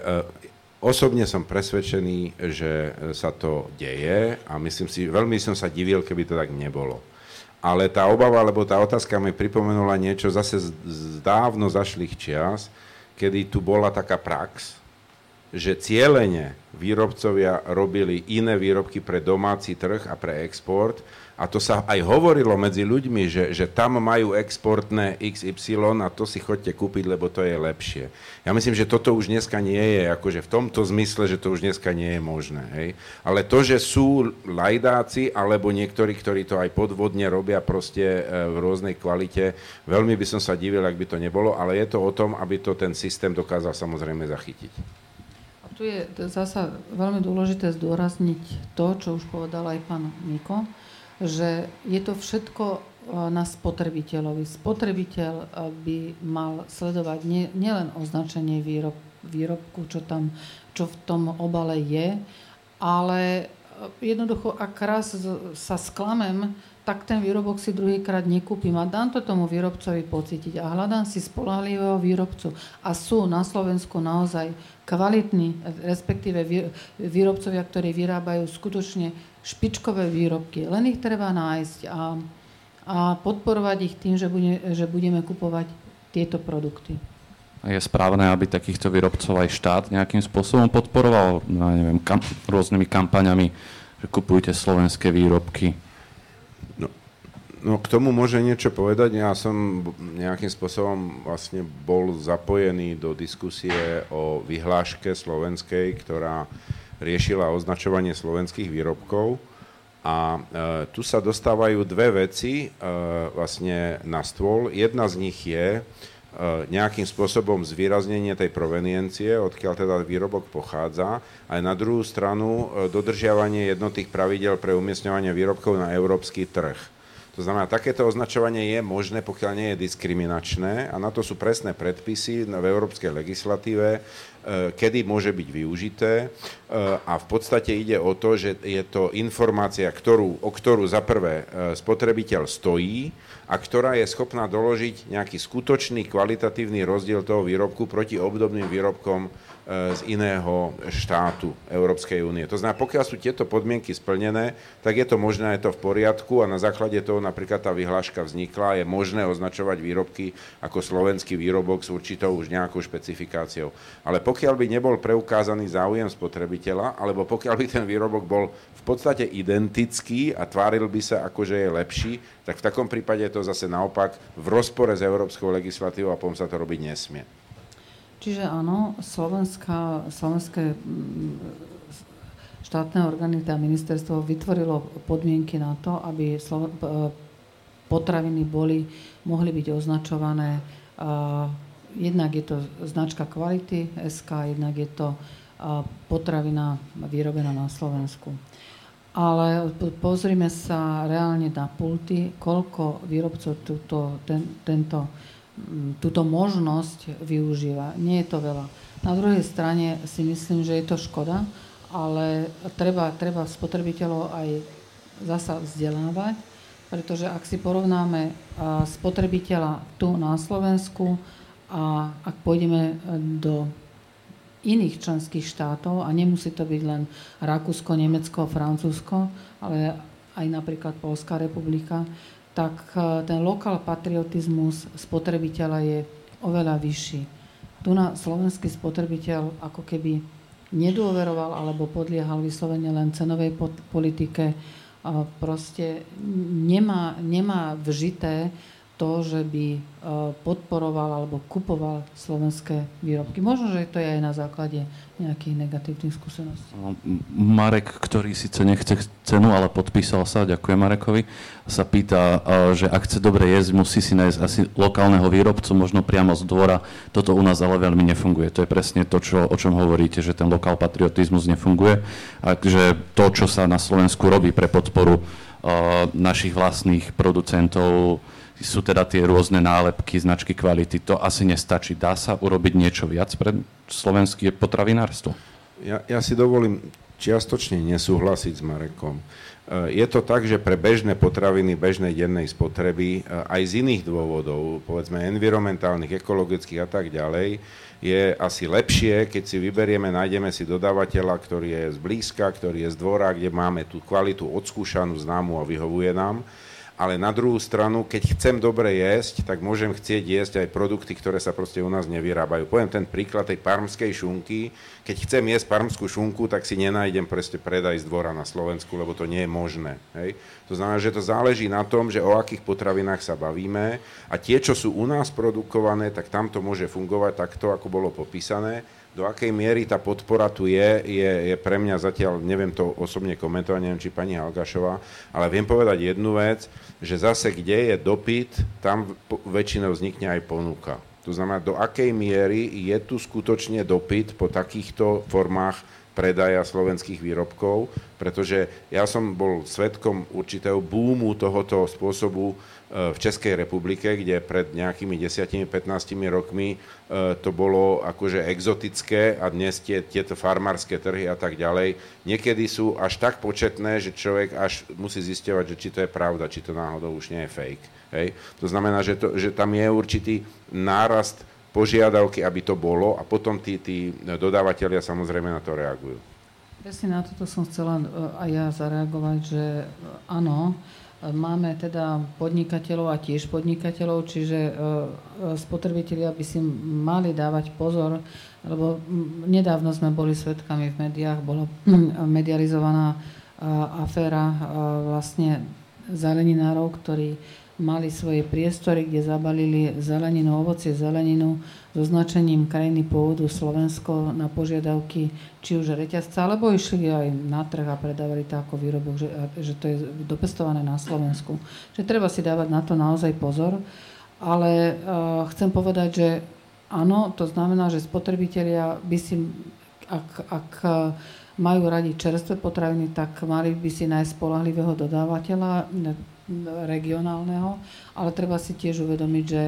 osobne som presvedčený, že sa to deje a myslím si, veľmi som sa divil, keby to tak nebolo. Ale tá obava, alebo tá otázka mi pripomenula niečo zase z dávno zašlých čias, kedy tu bola taká prax, že cieľene výrobcovia robili iné výrobky pre domáci trh a pre export a to sa aj hovorilo medzi ľuďmi, že, že tam majú exportné XY a to si chodte kúpiť, lebo to je lepšie. Ja myslím, že toto už dneska nie je, akože v tomto zmysle, že to už dneska nie je možné. Hej? Ale to, že sú lajdáci alebo niektorí, ktorí to aj podvodne robia proste e, v rôznej kvalite, veľmi by som sa divil, ak by to nebolo, ale je to o tom, aby to ten systém dokázal samozrejme zachytiť. Tu je zasa veľmi dôležité zdôrazniť to, čo už povedal aj pán Miko, že je to všetko e, na spotrebiteľovi. Spotrebiteľ e, by mal sledovať nie, nielen označenie výrob, výrobku, čo, tam, čo v tom obale je, ale jednoducho, ak raz sa sklamem, tak ten výrobok si druhýkrát nekúpim a dám to tomu výrobcovi pocítiť a hľadám si spolahlivého výrobcu. A sú na Slovensku naozaj kvalitní, respektíve výrobcovia, ktorí vyrábajú skutočne špičkové výrobky. Len ich treba nájsť a, a podporovať ich tým, že, bude, že budeme kupovať tieto produkty. Je správne, aby takýchto výrobcov aj štát nejakým spôsobom podporoval, no, neviem, kam, rôznymi kampaňami, že kupujte slovenské výrobky, No k tomu môže niečo povedať. Ja som nejakým spôsobom vlastne bol zapojený do diskusie o vyhláške slovenskej, ktorá riešila označovanie slovenských výrobkov. A e, tu sa dostávajú dve veci e, vlastne na stôl. Jedna z nich je nejakým spôsobom zvýraznenie tej proveniencie, odkiaľ teda výrobok pochádza, aj na druhú stranu e, dodržiavanie jednotých pravidel pre umiestňovanie výrobkov na európsky trh. To znamená, takéto označovanie je možné, pokiaľ nie je diskriminačné a na to sú presné predpisy v európskej legislatíve, e, kedy môže byť využité. E, a v podstate ide o to, že je to informácia, ktorú, o ktorú za prvé e, spotrebiteľ stojí a ktorá je schopná doložiť nejaký skutočný kvalitatívny rozdiel toho výrobku proti obdobným výrobkom z iného štátu Európskej únie. To znamená, pokiaľ sú tieto podmienky splnené, tak je to možné, je to v poriadku a na základe toho napríklad tá vyhláška vznikla, je možné označovať výrobky ako slovenský výrobok s určitou už nejakou špecifikáciou. Ale pokiaľ by nebol preukázaný záujem spotrebiteľa, alebo pokiaľ by ten výrobok bol v podstate identický a tváril by sa ako, že je lepší, tak v takom prípade je to zase naopak v rozpore s európskou legislatívou a potom sa to robiť nesmie. Čiže áno, Slovenská, slovenské mm, štátne orgány, teda ministerstvo vytvorilo podmienky na to, aby Slo- potraviny boli, mohli byť označované. Jednak je to značka kvality SK, jednak je to potravina vyrobená na Slovensku. Ale pozrime sa reálne na pulty, koľko výrobcov túto, ten, tento túto možnosť využíva. Nie je to veľa. Na druhej strane si myslím, že je to škoda, ale treba, treba spotrebiteľov aj zasa vzdelávať, pretože ak si porovnáme spotrebiteľa tu na Slovensku a ak pôjdeme do iných členských štátov, a nemusí to byť len Rakúsko, Nemecko, Francúzsko, ale aj napríklad Polská republika, tak e, ten lokál patriotizmus spotrebiteľa je oveľa vyšší. Tu na slovenský spotrebiteľ ako keby nedôveroval alebo podliehal vyslovene len cenovej politike, proste nemá, nemá vžité to, že by e, podporoval alebo kupoval slovenské výrobky. Možno, že to je aj na základe nejakých negatívnych skúseností. No, Marek, ktorý síce nechce cenu, ale podpísal sa, ďakujem Marekovi, sa pýta, e, že ak chce dobre jesť, musí si nájsť asi lokálneho výrobcu, možno priamo z dvora. Toto u nás ale veľmi nefunguje. To je presne to, čo, o čom hovoríte, že ten lokál patriotizmus nefunguje a že to, čo sa na Slovensku robí pre podporu uh, našich vlastných producentov, sú teda tie rôzne nálepky, značky kvality. To asi nestačí. Dá sa urobiť niečo viac pre slovenské potravinárstvo? Ja, ja si dovolím čiastočne nesúhlasiť s Marekom. E, je to tak, že pre bežné potraviny, bežnej dennej spotreby, e, aj z iných dôvodov, povedzme environmentálnych, ekologických a tak ďalej, je asi lepšie, keď si vyberieme, nájdeme si dodávateľa, ktorý je zblízka, ktorý je z dvora, kde máme tú kvalitu odskúšanú, známu a vyhovuje nám, ale na druhú stranu, keď chcem dobre jesť, tak môžem chcieť jesť aj produkty, ktoré sa proste u nás nevyrábajú. Poviem ten príklad tej parmskej šunky. Keď chcem jesť parmskú šunku, tak si nenájdem proste predaj z dvora na Slovensku, lebo to nie je možné. Hej? To znamená, že to záleží na tom, že o akých potravinách sa bavíme a tie, čo sú u nás produkované, tak tam to môže fungovať takto, ako bolo popísané do akej miery tá podpora tu je, je, je pre mňa zatiaľ, neviem to osobne komentovať, neviem, či pani Algašová, ale viem povedať jednu vec, že zase kde je dopyt, tam väčšinou vznikne aj ponuka. To znamená, do akej miery je tu skutočne dopyt po takýchto formách predaja slovenských výrobkov, pretože ja som bol svetkom určitého búmu tohoto spôsobu v Českej republike, kde pred nejakými 10-15 rokmi e, to bolo akože exotické a dnes tie, tieto farmárske trhy a tak ďalej niekedy sú až tak početné, že človek až musí zisťovať, že či to je pravda, či to náhodou už nie je fake. Hej? To znamená, že, to, že tam je určitý nárast požiadavky, aby to bolo a potom tí, tí dodávateľia samozrejme na to reagujú. Presne na toto som chcela e, aj ja zareagovať, že áno, máme teda podnikateľov a tiež podnikateľov, čiže spotrebitelia by si mali dávať pozor, lebo nedávno sme boli svetkami v médiách, bola medializovaná aféra vlastne zeleninárov, ktorí mali svoje priestory, kde zabalili zeleninu, ovocie, zeleninu so značením krajiny pôvodu Slovensko na požiadavky či už reťazca, alebo išli aj na trh a predávali to ako výrobok, že, že to je dopestované na Slovensku. Že treba si dávať na to naozaj pozor, ale uh, chcem povedať, že áno, to znamená, že spotrebitelia by si, ak, ak majú radi čerstvé potraviny, tak mali by si nájsť spolahlivého dodávateľa regionálneho, ale treba si tiež uvedomiť, že,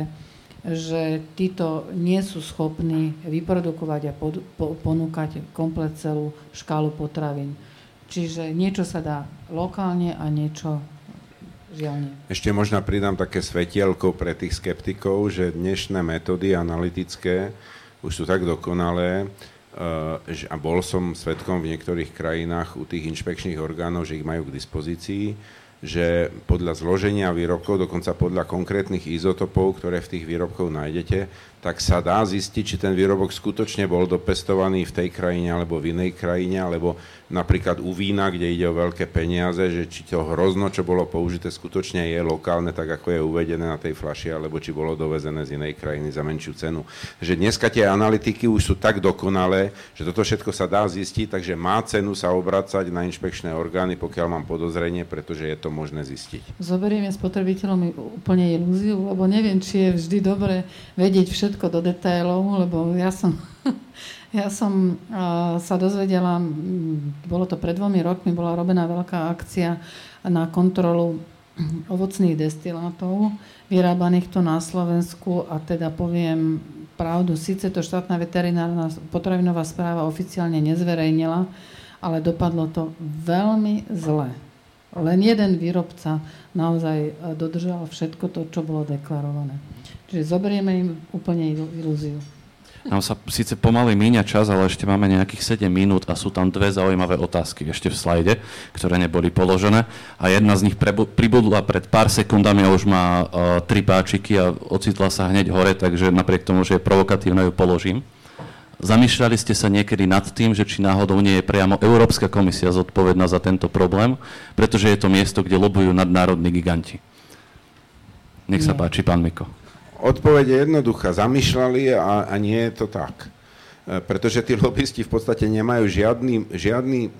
že títo nie sú schopní vyprodukovať a pod, po, ponúkať komplet celú škálu potravín. Čiže niečo sa dá lokálne a niečo žiaľ nie. Ešte možno pridám také svetielko pre tých skeptikov, že dnešné metódy analytické už sú tak dokonalé, eh, a bol som svetkom v niektorých krajinách u tých inšpekčných orgánov, že ich majú k dispozícii, že podľa zloženia výrobkov, dokonca podľa konkrétnych izotopov, ktoré v tých výrobkoch nájdete, tak sa dá zistiť, či ten výrobok skutočne bol dopestovaný v tej krajine alebo v inej krajine, alebo napríklad u vína, kde ide o veľké peniaze, že či to hrozno, čo bolo použité, skutočne je lokálne, tak ako je uvedené na tej flaši, alebo či bolo dovezené z inej krajiny za menšiu cenu. Že dneska tie analytiky už sú tak dokonalé, že toto všetko sa dá zistiť, takže má cenu sa obracať na inšpekčné orgány, pokiaľ mám podozrenie, pretože je to možné zistiť. Zoberieme spotrebiteľom úplne ilúziu, lebo neviem, či je vždy dobre vedieť všetko všetko do detailov, lebo ja som, ja som sa dozvedela, bolo to pred dvomi rokmi, bola robená veľká akcia na kontrolu ovocných destilátov, vyrábaných tu na Slovensku a teda poviem pravdu, síce to štátna veterinárna potravinová správa oficiálne nezverejnila, ale dopadlo to veľmi zle. Len jeden výrobca naozaj dodržal všetko to, čo bolo deklarované. Čiže zoberieme im úplne ilúziu. Nám sa síce pomaly míňa čas, ale ešte máme nejakých 7 minút a sú tam dve zaujímavé otázky ešte v slajde, ktoré neboli položené. A jedna z nich pribudla pred pár sekundami a už má uh, tri páčiky a ocitla sa hneď hore, takže napriek tomu, že je provokatívna, ju položím. Zamýšľali ste sa niekedy nad tým, že či náhodou nie je priamo Európska komisia zodpovedná za tento problém, pretože je to miesto, kde lobujú nadnárodní giganti. Nech sa páči, pán Miko. Odpoveď je jednoduchá. Zamýšľali a, a nie je to tak. E, pretože tí lobbysti v podstate nemajú žiadny, žiadny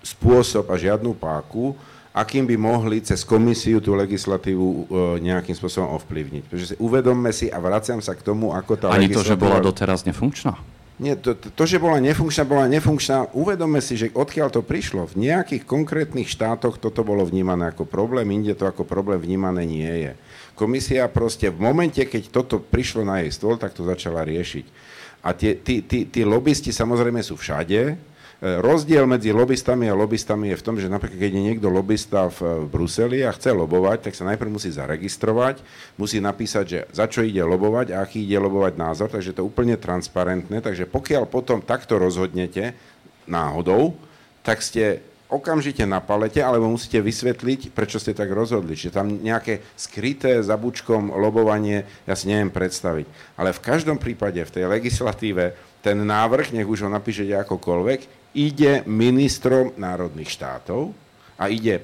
spôsob a žiadnu páku, akým by mohli cez komisiu tú legislatívu e, nejakým spôsobom ovplyvniť. Pretože si uvedomme si a vraciam sa k tomu, ako tá Ani legislatíva... to, že bola doteraz nefunkčná? Nie, to, to, to, že bola nefunkčná, bola nefunkčná. Uvedome si, že odkiaľ to prišlo. V nejakých konkrétnych štátoch toto bolo vnímané ako problém, inde to ako problém vnímané nie je. Komisia proste v momente, keď toto prišlo na jej stôl, tak to začala riešiť. A tie, tí, tí, tí lobbysti samozrejme sú všade, e, Rozdiel medzi lobbystami a lobbystami je v tom, že napríklad keď je niekto lobbysta v Bruseli a chce lobovať, tak sa najprv musí zaregistrovať, musí napísať, že za čo ide lobovať a aký ide lobovať názor, takže to je úplne transparentné. Takže pokiaľ potom takto rozhodnete náhodou, tak ste okamžite na palete, alebo musíte vysvetliť, prečo ste tak rozhodli. Čiže tam nejaké skryté za bučkom lobovanie, ja si neviem predstaviť. Ale v každom prípade v tej legislatíve ten návrh, nech už ho napíšete akokoľvek, ide ministrom národných štátov a ide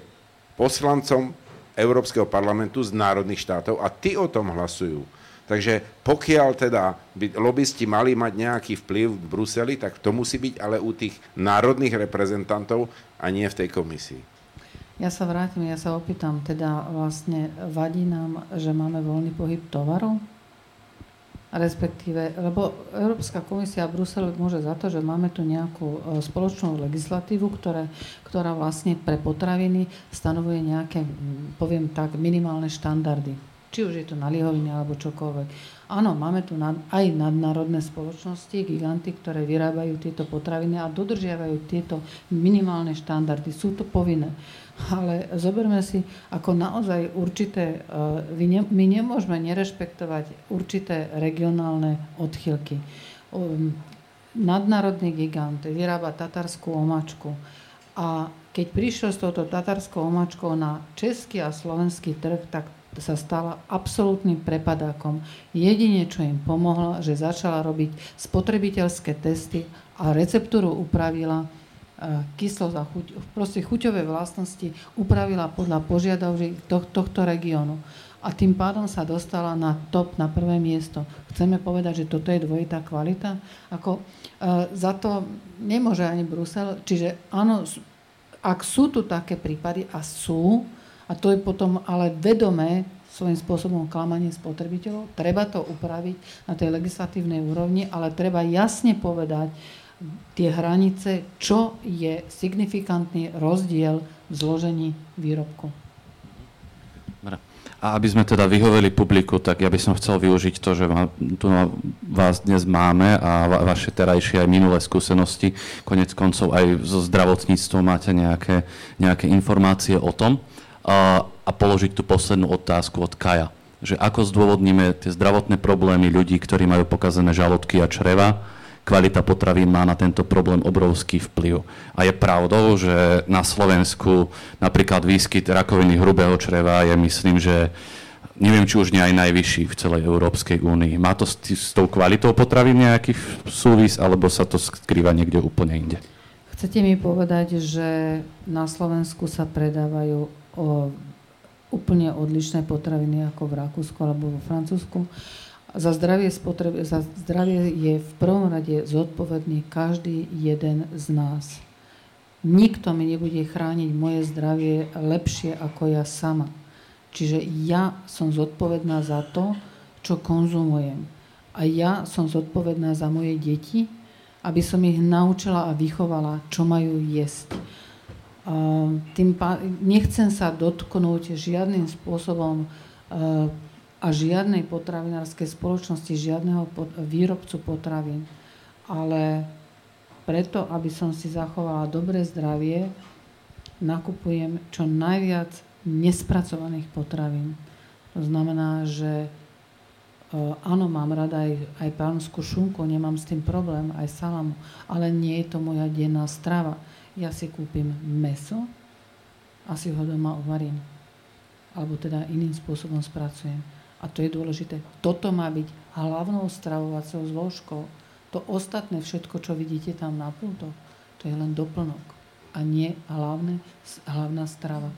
poslancom Európskeho parlamentu z národných štátov a tí o tom hlasujú. Takže pokiaľ teda by lobbysti mali mať nejaký vplyv v Bruseli, tak to musí byť ale u tých národných reprezentantov a nie v tej komisii. Ja sa vrátim, ja sa opýtam, teda vlastne vadí nám, že máme voľný pohyb tovaru? respektíve, lebo Európska komisia a Brusel môže za to, že máme tu nejakú e, spoločnú legislatívu, ktoré, ktorá vlastne pre potraviny stanovuje nejaké, poviem tak, minimálne štandardy. Či už je to na lihovine alebo čokoľvek. Áno, máme tu nad, aj nadnárodné spoločnosti, giganty, ktoré vyrábajú tieto potraviny a dodržiavajú tieto minimálne štandardy. Sú to povinné. Ale zoberme si, ako naozaj určité, e, my nemôžeme nerešpektovať určité regionálne odchylky. Um, nadnárodný gigant vyrába tatarskú omačku a keď prišiel s touto tatarskou omačkou na český a slovenský trh, tak sa stala absolútnym prepadákom. Jedine, čo im pomohlo, že začala robiť spotrebiteľské testy a receptúru upravila kyslosť a chuť, proste chuťové vlastnosti upravila podľa požiadavky tohto regiónu. A tým pádom sa dostala na top, na prvé miesto. Chceme povedať, že toto je dvojitá kvalita? Ako, e, za to nemôže ani Brusel. Čiže áno, ak sú tu také prípady, a sú, a to je potom ale vedomé svojím spôsobom klamanie spotrebiteľov, treba to upraviť na tej legislatívnej úrovni, ale treba jasne povedať, tie hranice, čo je signifikantný rozdiel v zložení výrobku. A aby sme teda vyhoveli publiku, tak ja by som chcel využiť to, že tu vás dnes máme a vaše terajšie aj minulé skúsenosti, konec koncov aj so zdravotníctvom máte nejaké, nejaké informácie o tom a, položiť tú poslednú otázku od Kaja, že ako zdôvodníme tie zdravotné problémy ľudí, ktorí majú pokazené žalúdky a čreva, kvalita potravín má na tento problém obrovský vplyv. A je pravdou, že na Slovensku napríklad výskyt rakoviny hrubého čreva je, myslím, že neviem, či už nie aj najvyšší v celej Európskej únii. Má to s, s tou kvalitou potravín nejaký súvis, alebo sa to skrýva niekde úplne inde? Chcete mi povedať, že na Slovensku sa predávajú o úplne odlišné potraviny ako v Rakúsku alebo vo Francúzsku? Za zdravie, spotreb, za zdravie je v prvom rade zodpovedný každý jeden z nás. Nikto mi nebude chrániť moje zdravie lepšie ako ja sama. Čiže ja som zodpovedná za to, čo konzumujem. A ja som zodpovedná za moje deti, aby som ich naučila a vychovala, čo majú jesť. A tým pá- nechcem sa dotknúť žiadnym spôsobom a žiadnej potravinárskej spoločnosti, žiadneho pot- výrobcu potravín. Ale preto, aby som si zachovala dobré zdravie, nakupujem čo najviac nespracovaných potravín. To znamená, že e, áno, mám rada aj, aj pánskú šunku, nemám s tým problém, aj salamu, ale nie je to moja denná strava. Ja si kúpim meso a si ho doma uvarím. Alebo teda iným spôsobom spracujem. A to je dôležité. Toto má byť hlavnou stravovacou zložkou. To ostatné všetko, čo vidíte tam na pultoch, to je len doplnok a nie hlavné, hlavná strava.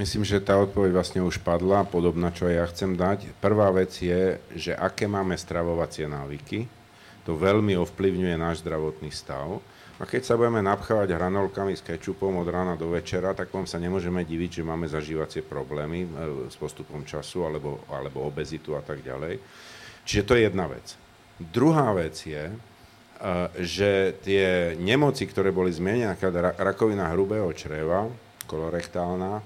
Myslím, že tá odpoveď vlastne už padla, podobná, čo ja chcem dať. Prvá vec je, že aké máme stravovacie návyky. To veľmi ovplyvňuje náš zdravotný stav. A keď sa budeme napchávať hranolkami s kečupom od rána do večera, tak vám sa nemôžeme diviť, že máme zažívacie problémy e, s postupom času alebo, alebo obezitu a tak ďalej. Čiže to je jedna vec. Druhá vec je, e, že tie nemoci, ktoré boli zmienené, ako rakovina hrubého čreva, kolorektálna,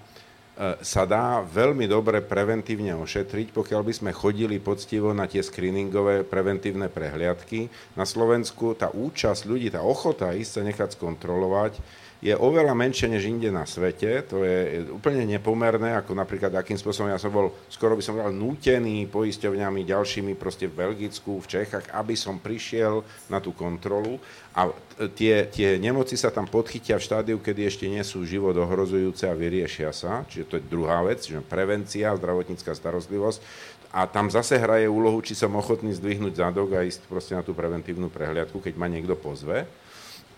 sa dá veľmi dobre preventívne ošetriť, pokiaľ by sme chodili poctivo na tie screeningové preventívne prehliadky. Na Slovensku tá účasť ľudí, tá ochota ísť sa nechať skontrolovať je oveľa menšie než inde na svete. To je úplne nepomerné, ako napríklad akým spôsobom ja som bol, skoro by som bol nútený poisťovňami ďalšími proste v Belgicku, v Čechách, aby som prišiel na tú kontrolu. A tie, tie nemoci sa tam podchytia v štádiu, kedy ešte nie sú život ohrozujúce a vyriešia sa. Čiže to je druhá vec, že prevencia, zdravotnícká starostlivosť. A tam zase hraje úlohu, či som ochotný zdvihnúť zadok a ísť proste na tú preventívnu prehliadku, keď ma niekto pozve.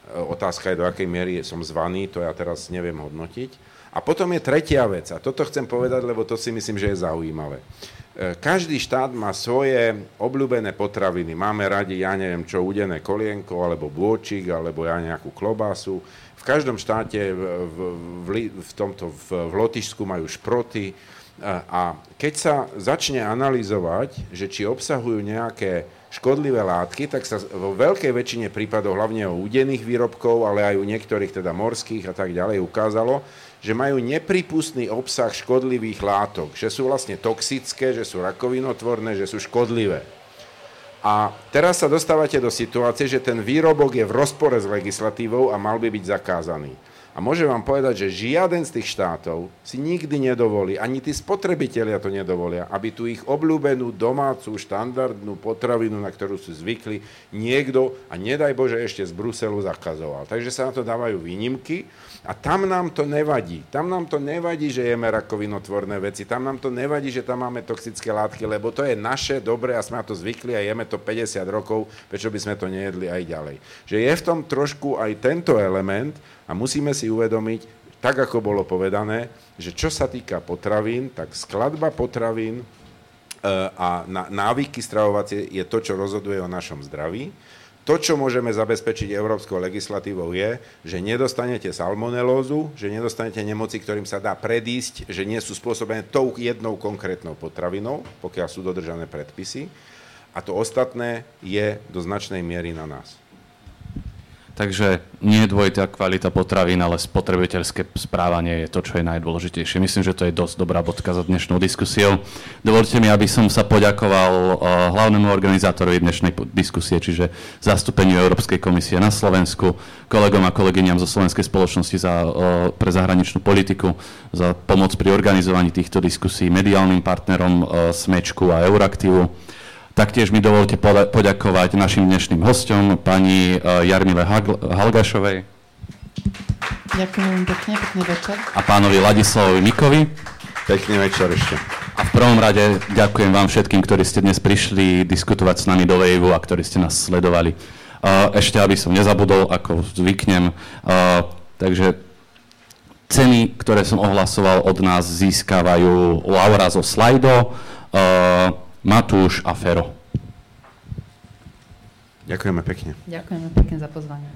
Otázka je, do akej miery som zvaný, to ja teraz neviem hodnotiť. A potom je tretia vec, a toto chcem povedať, lebo to si myslím, že je zaujímavé. E, každý štát má svoje obľúbené potraviny. Máme radi, ja neviem čo, udené kolienko, alebo bôčik, alebo ja nejakú klobásu. V každom štáte v, v, v, tomto, v, v Lotyšsku majú šproty, A keď sa začne analyzovať, že či obsahujú nejaké škodlivé látky, tak sa vo veľkej väčšine prípadov, hlavne u údených výrobkov, ale aj u niektorých teda morských a tak ďalej, ukázalo, že majú nepripustný obsah škodlivých látok, že sú vlastne toxické, že sú rakovinotvorné, že sú škodlivé. A teraz sa dostávate do situácie, že ten výrobok je v rozpore s legislatívou a mal by byť zakázaný. A môžem vám povedať, že žiaden z tých štátov si nikdy nedovolí, ani tí spotrebitelia to nedovolia, aby tu ich obľúbenú domácu štandardnú potravinu, na ktorú sú zvykli, niekto, a nedaj Bože, ešte z Bruselu zakazoval. Takže sa na to dávajú výnimky a tam nám to nevadí. Tam nám to nevadí, že jeme rakovinotvorné veci, tam nám to nevadí, že tam máme toxické látky, lebo to je naše, dobre a sme na to zvykli a jeme to 50 rokov, prečo by sme to nejedli aj ďalej. Že je v tom trošku aj tento element, a musíme si uvedomiť, tak ako bolo povedané, že čo sa týka potravín, tak skladba potravín e, a návyky stravovacie je to, čo rozhoduje o našom zdraví. To, čo môžeme zabezpečiť európskou legislatívou je, že nedostanete salmonelózu, že nedostanete nemoci, ktorým sa dá predísť, že nie sú spôsobené tou jednou konkrétnou potravinou, pokiaľ sú dodržané predpisy. A to ostatné je do značnej miery na nás. Takže nie je dvojitá kvalita potravín, ale spotrebiteľské správanie je to, čo je najdôležitejšie. Myslím, že to je dosť dobrá bodka za dnešnou diskusiou. Dovolte mi, aby som sa poďakoval eh, hlavnému organizátorovi dnešnej diskusie, čiže zastúpeniu Európskej komisie na Slovensku, kolegom a kolegyňam zo Slovenskej spoločnosti za, eh, pre zahraničnú politiku, za pomoc pri organizovaní týchto diskusí, mediálnym partnerom eh, Smečku a Euraktivu Taktiež mi dovolte poďakovať našim dnešným hostom, pani e, Jarmile Halgašovej. Ďakujem pekne, pekný večer. A pánovi Ladislavovi Mikovi. Pekný večer ešte. A v prvom rade ďakujem vám všetkým, ktorí ste dnes prišli diskutovať s nami do Vejvu a ktorí ste nás sledovali. E, ešte, aby som nezabudol, ako zvyknem, e, takže ceny, ktoré som ohlasoval od nás, získavajú Laura zo Slido, Matúš a Fero. Ďakujeme pekne. Ďakujeme pekne za pozvanie.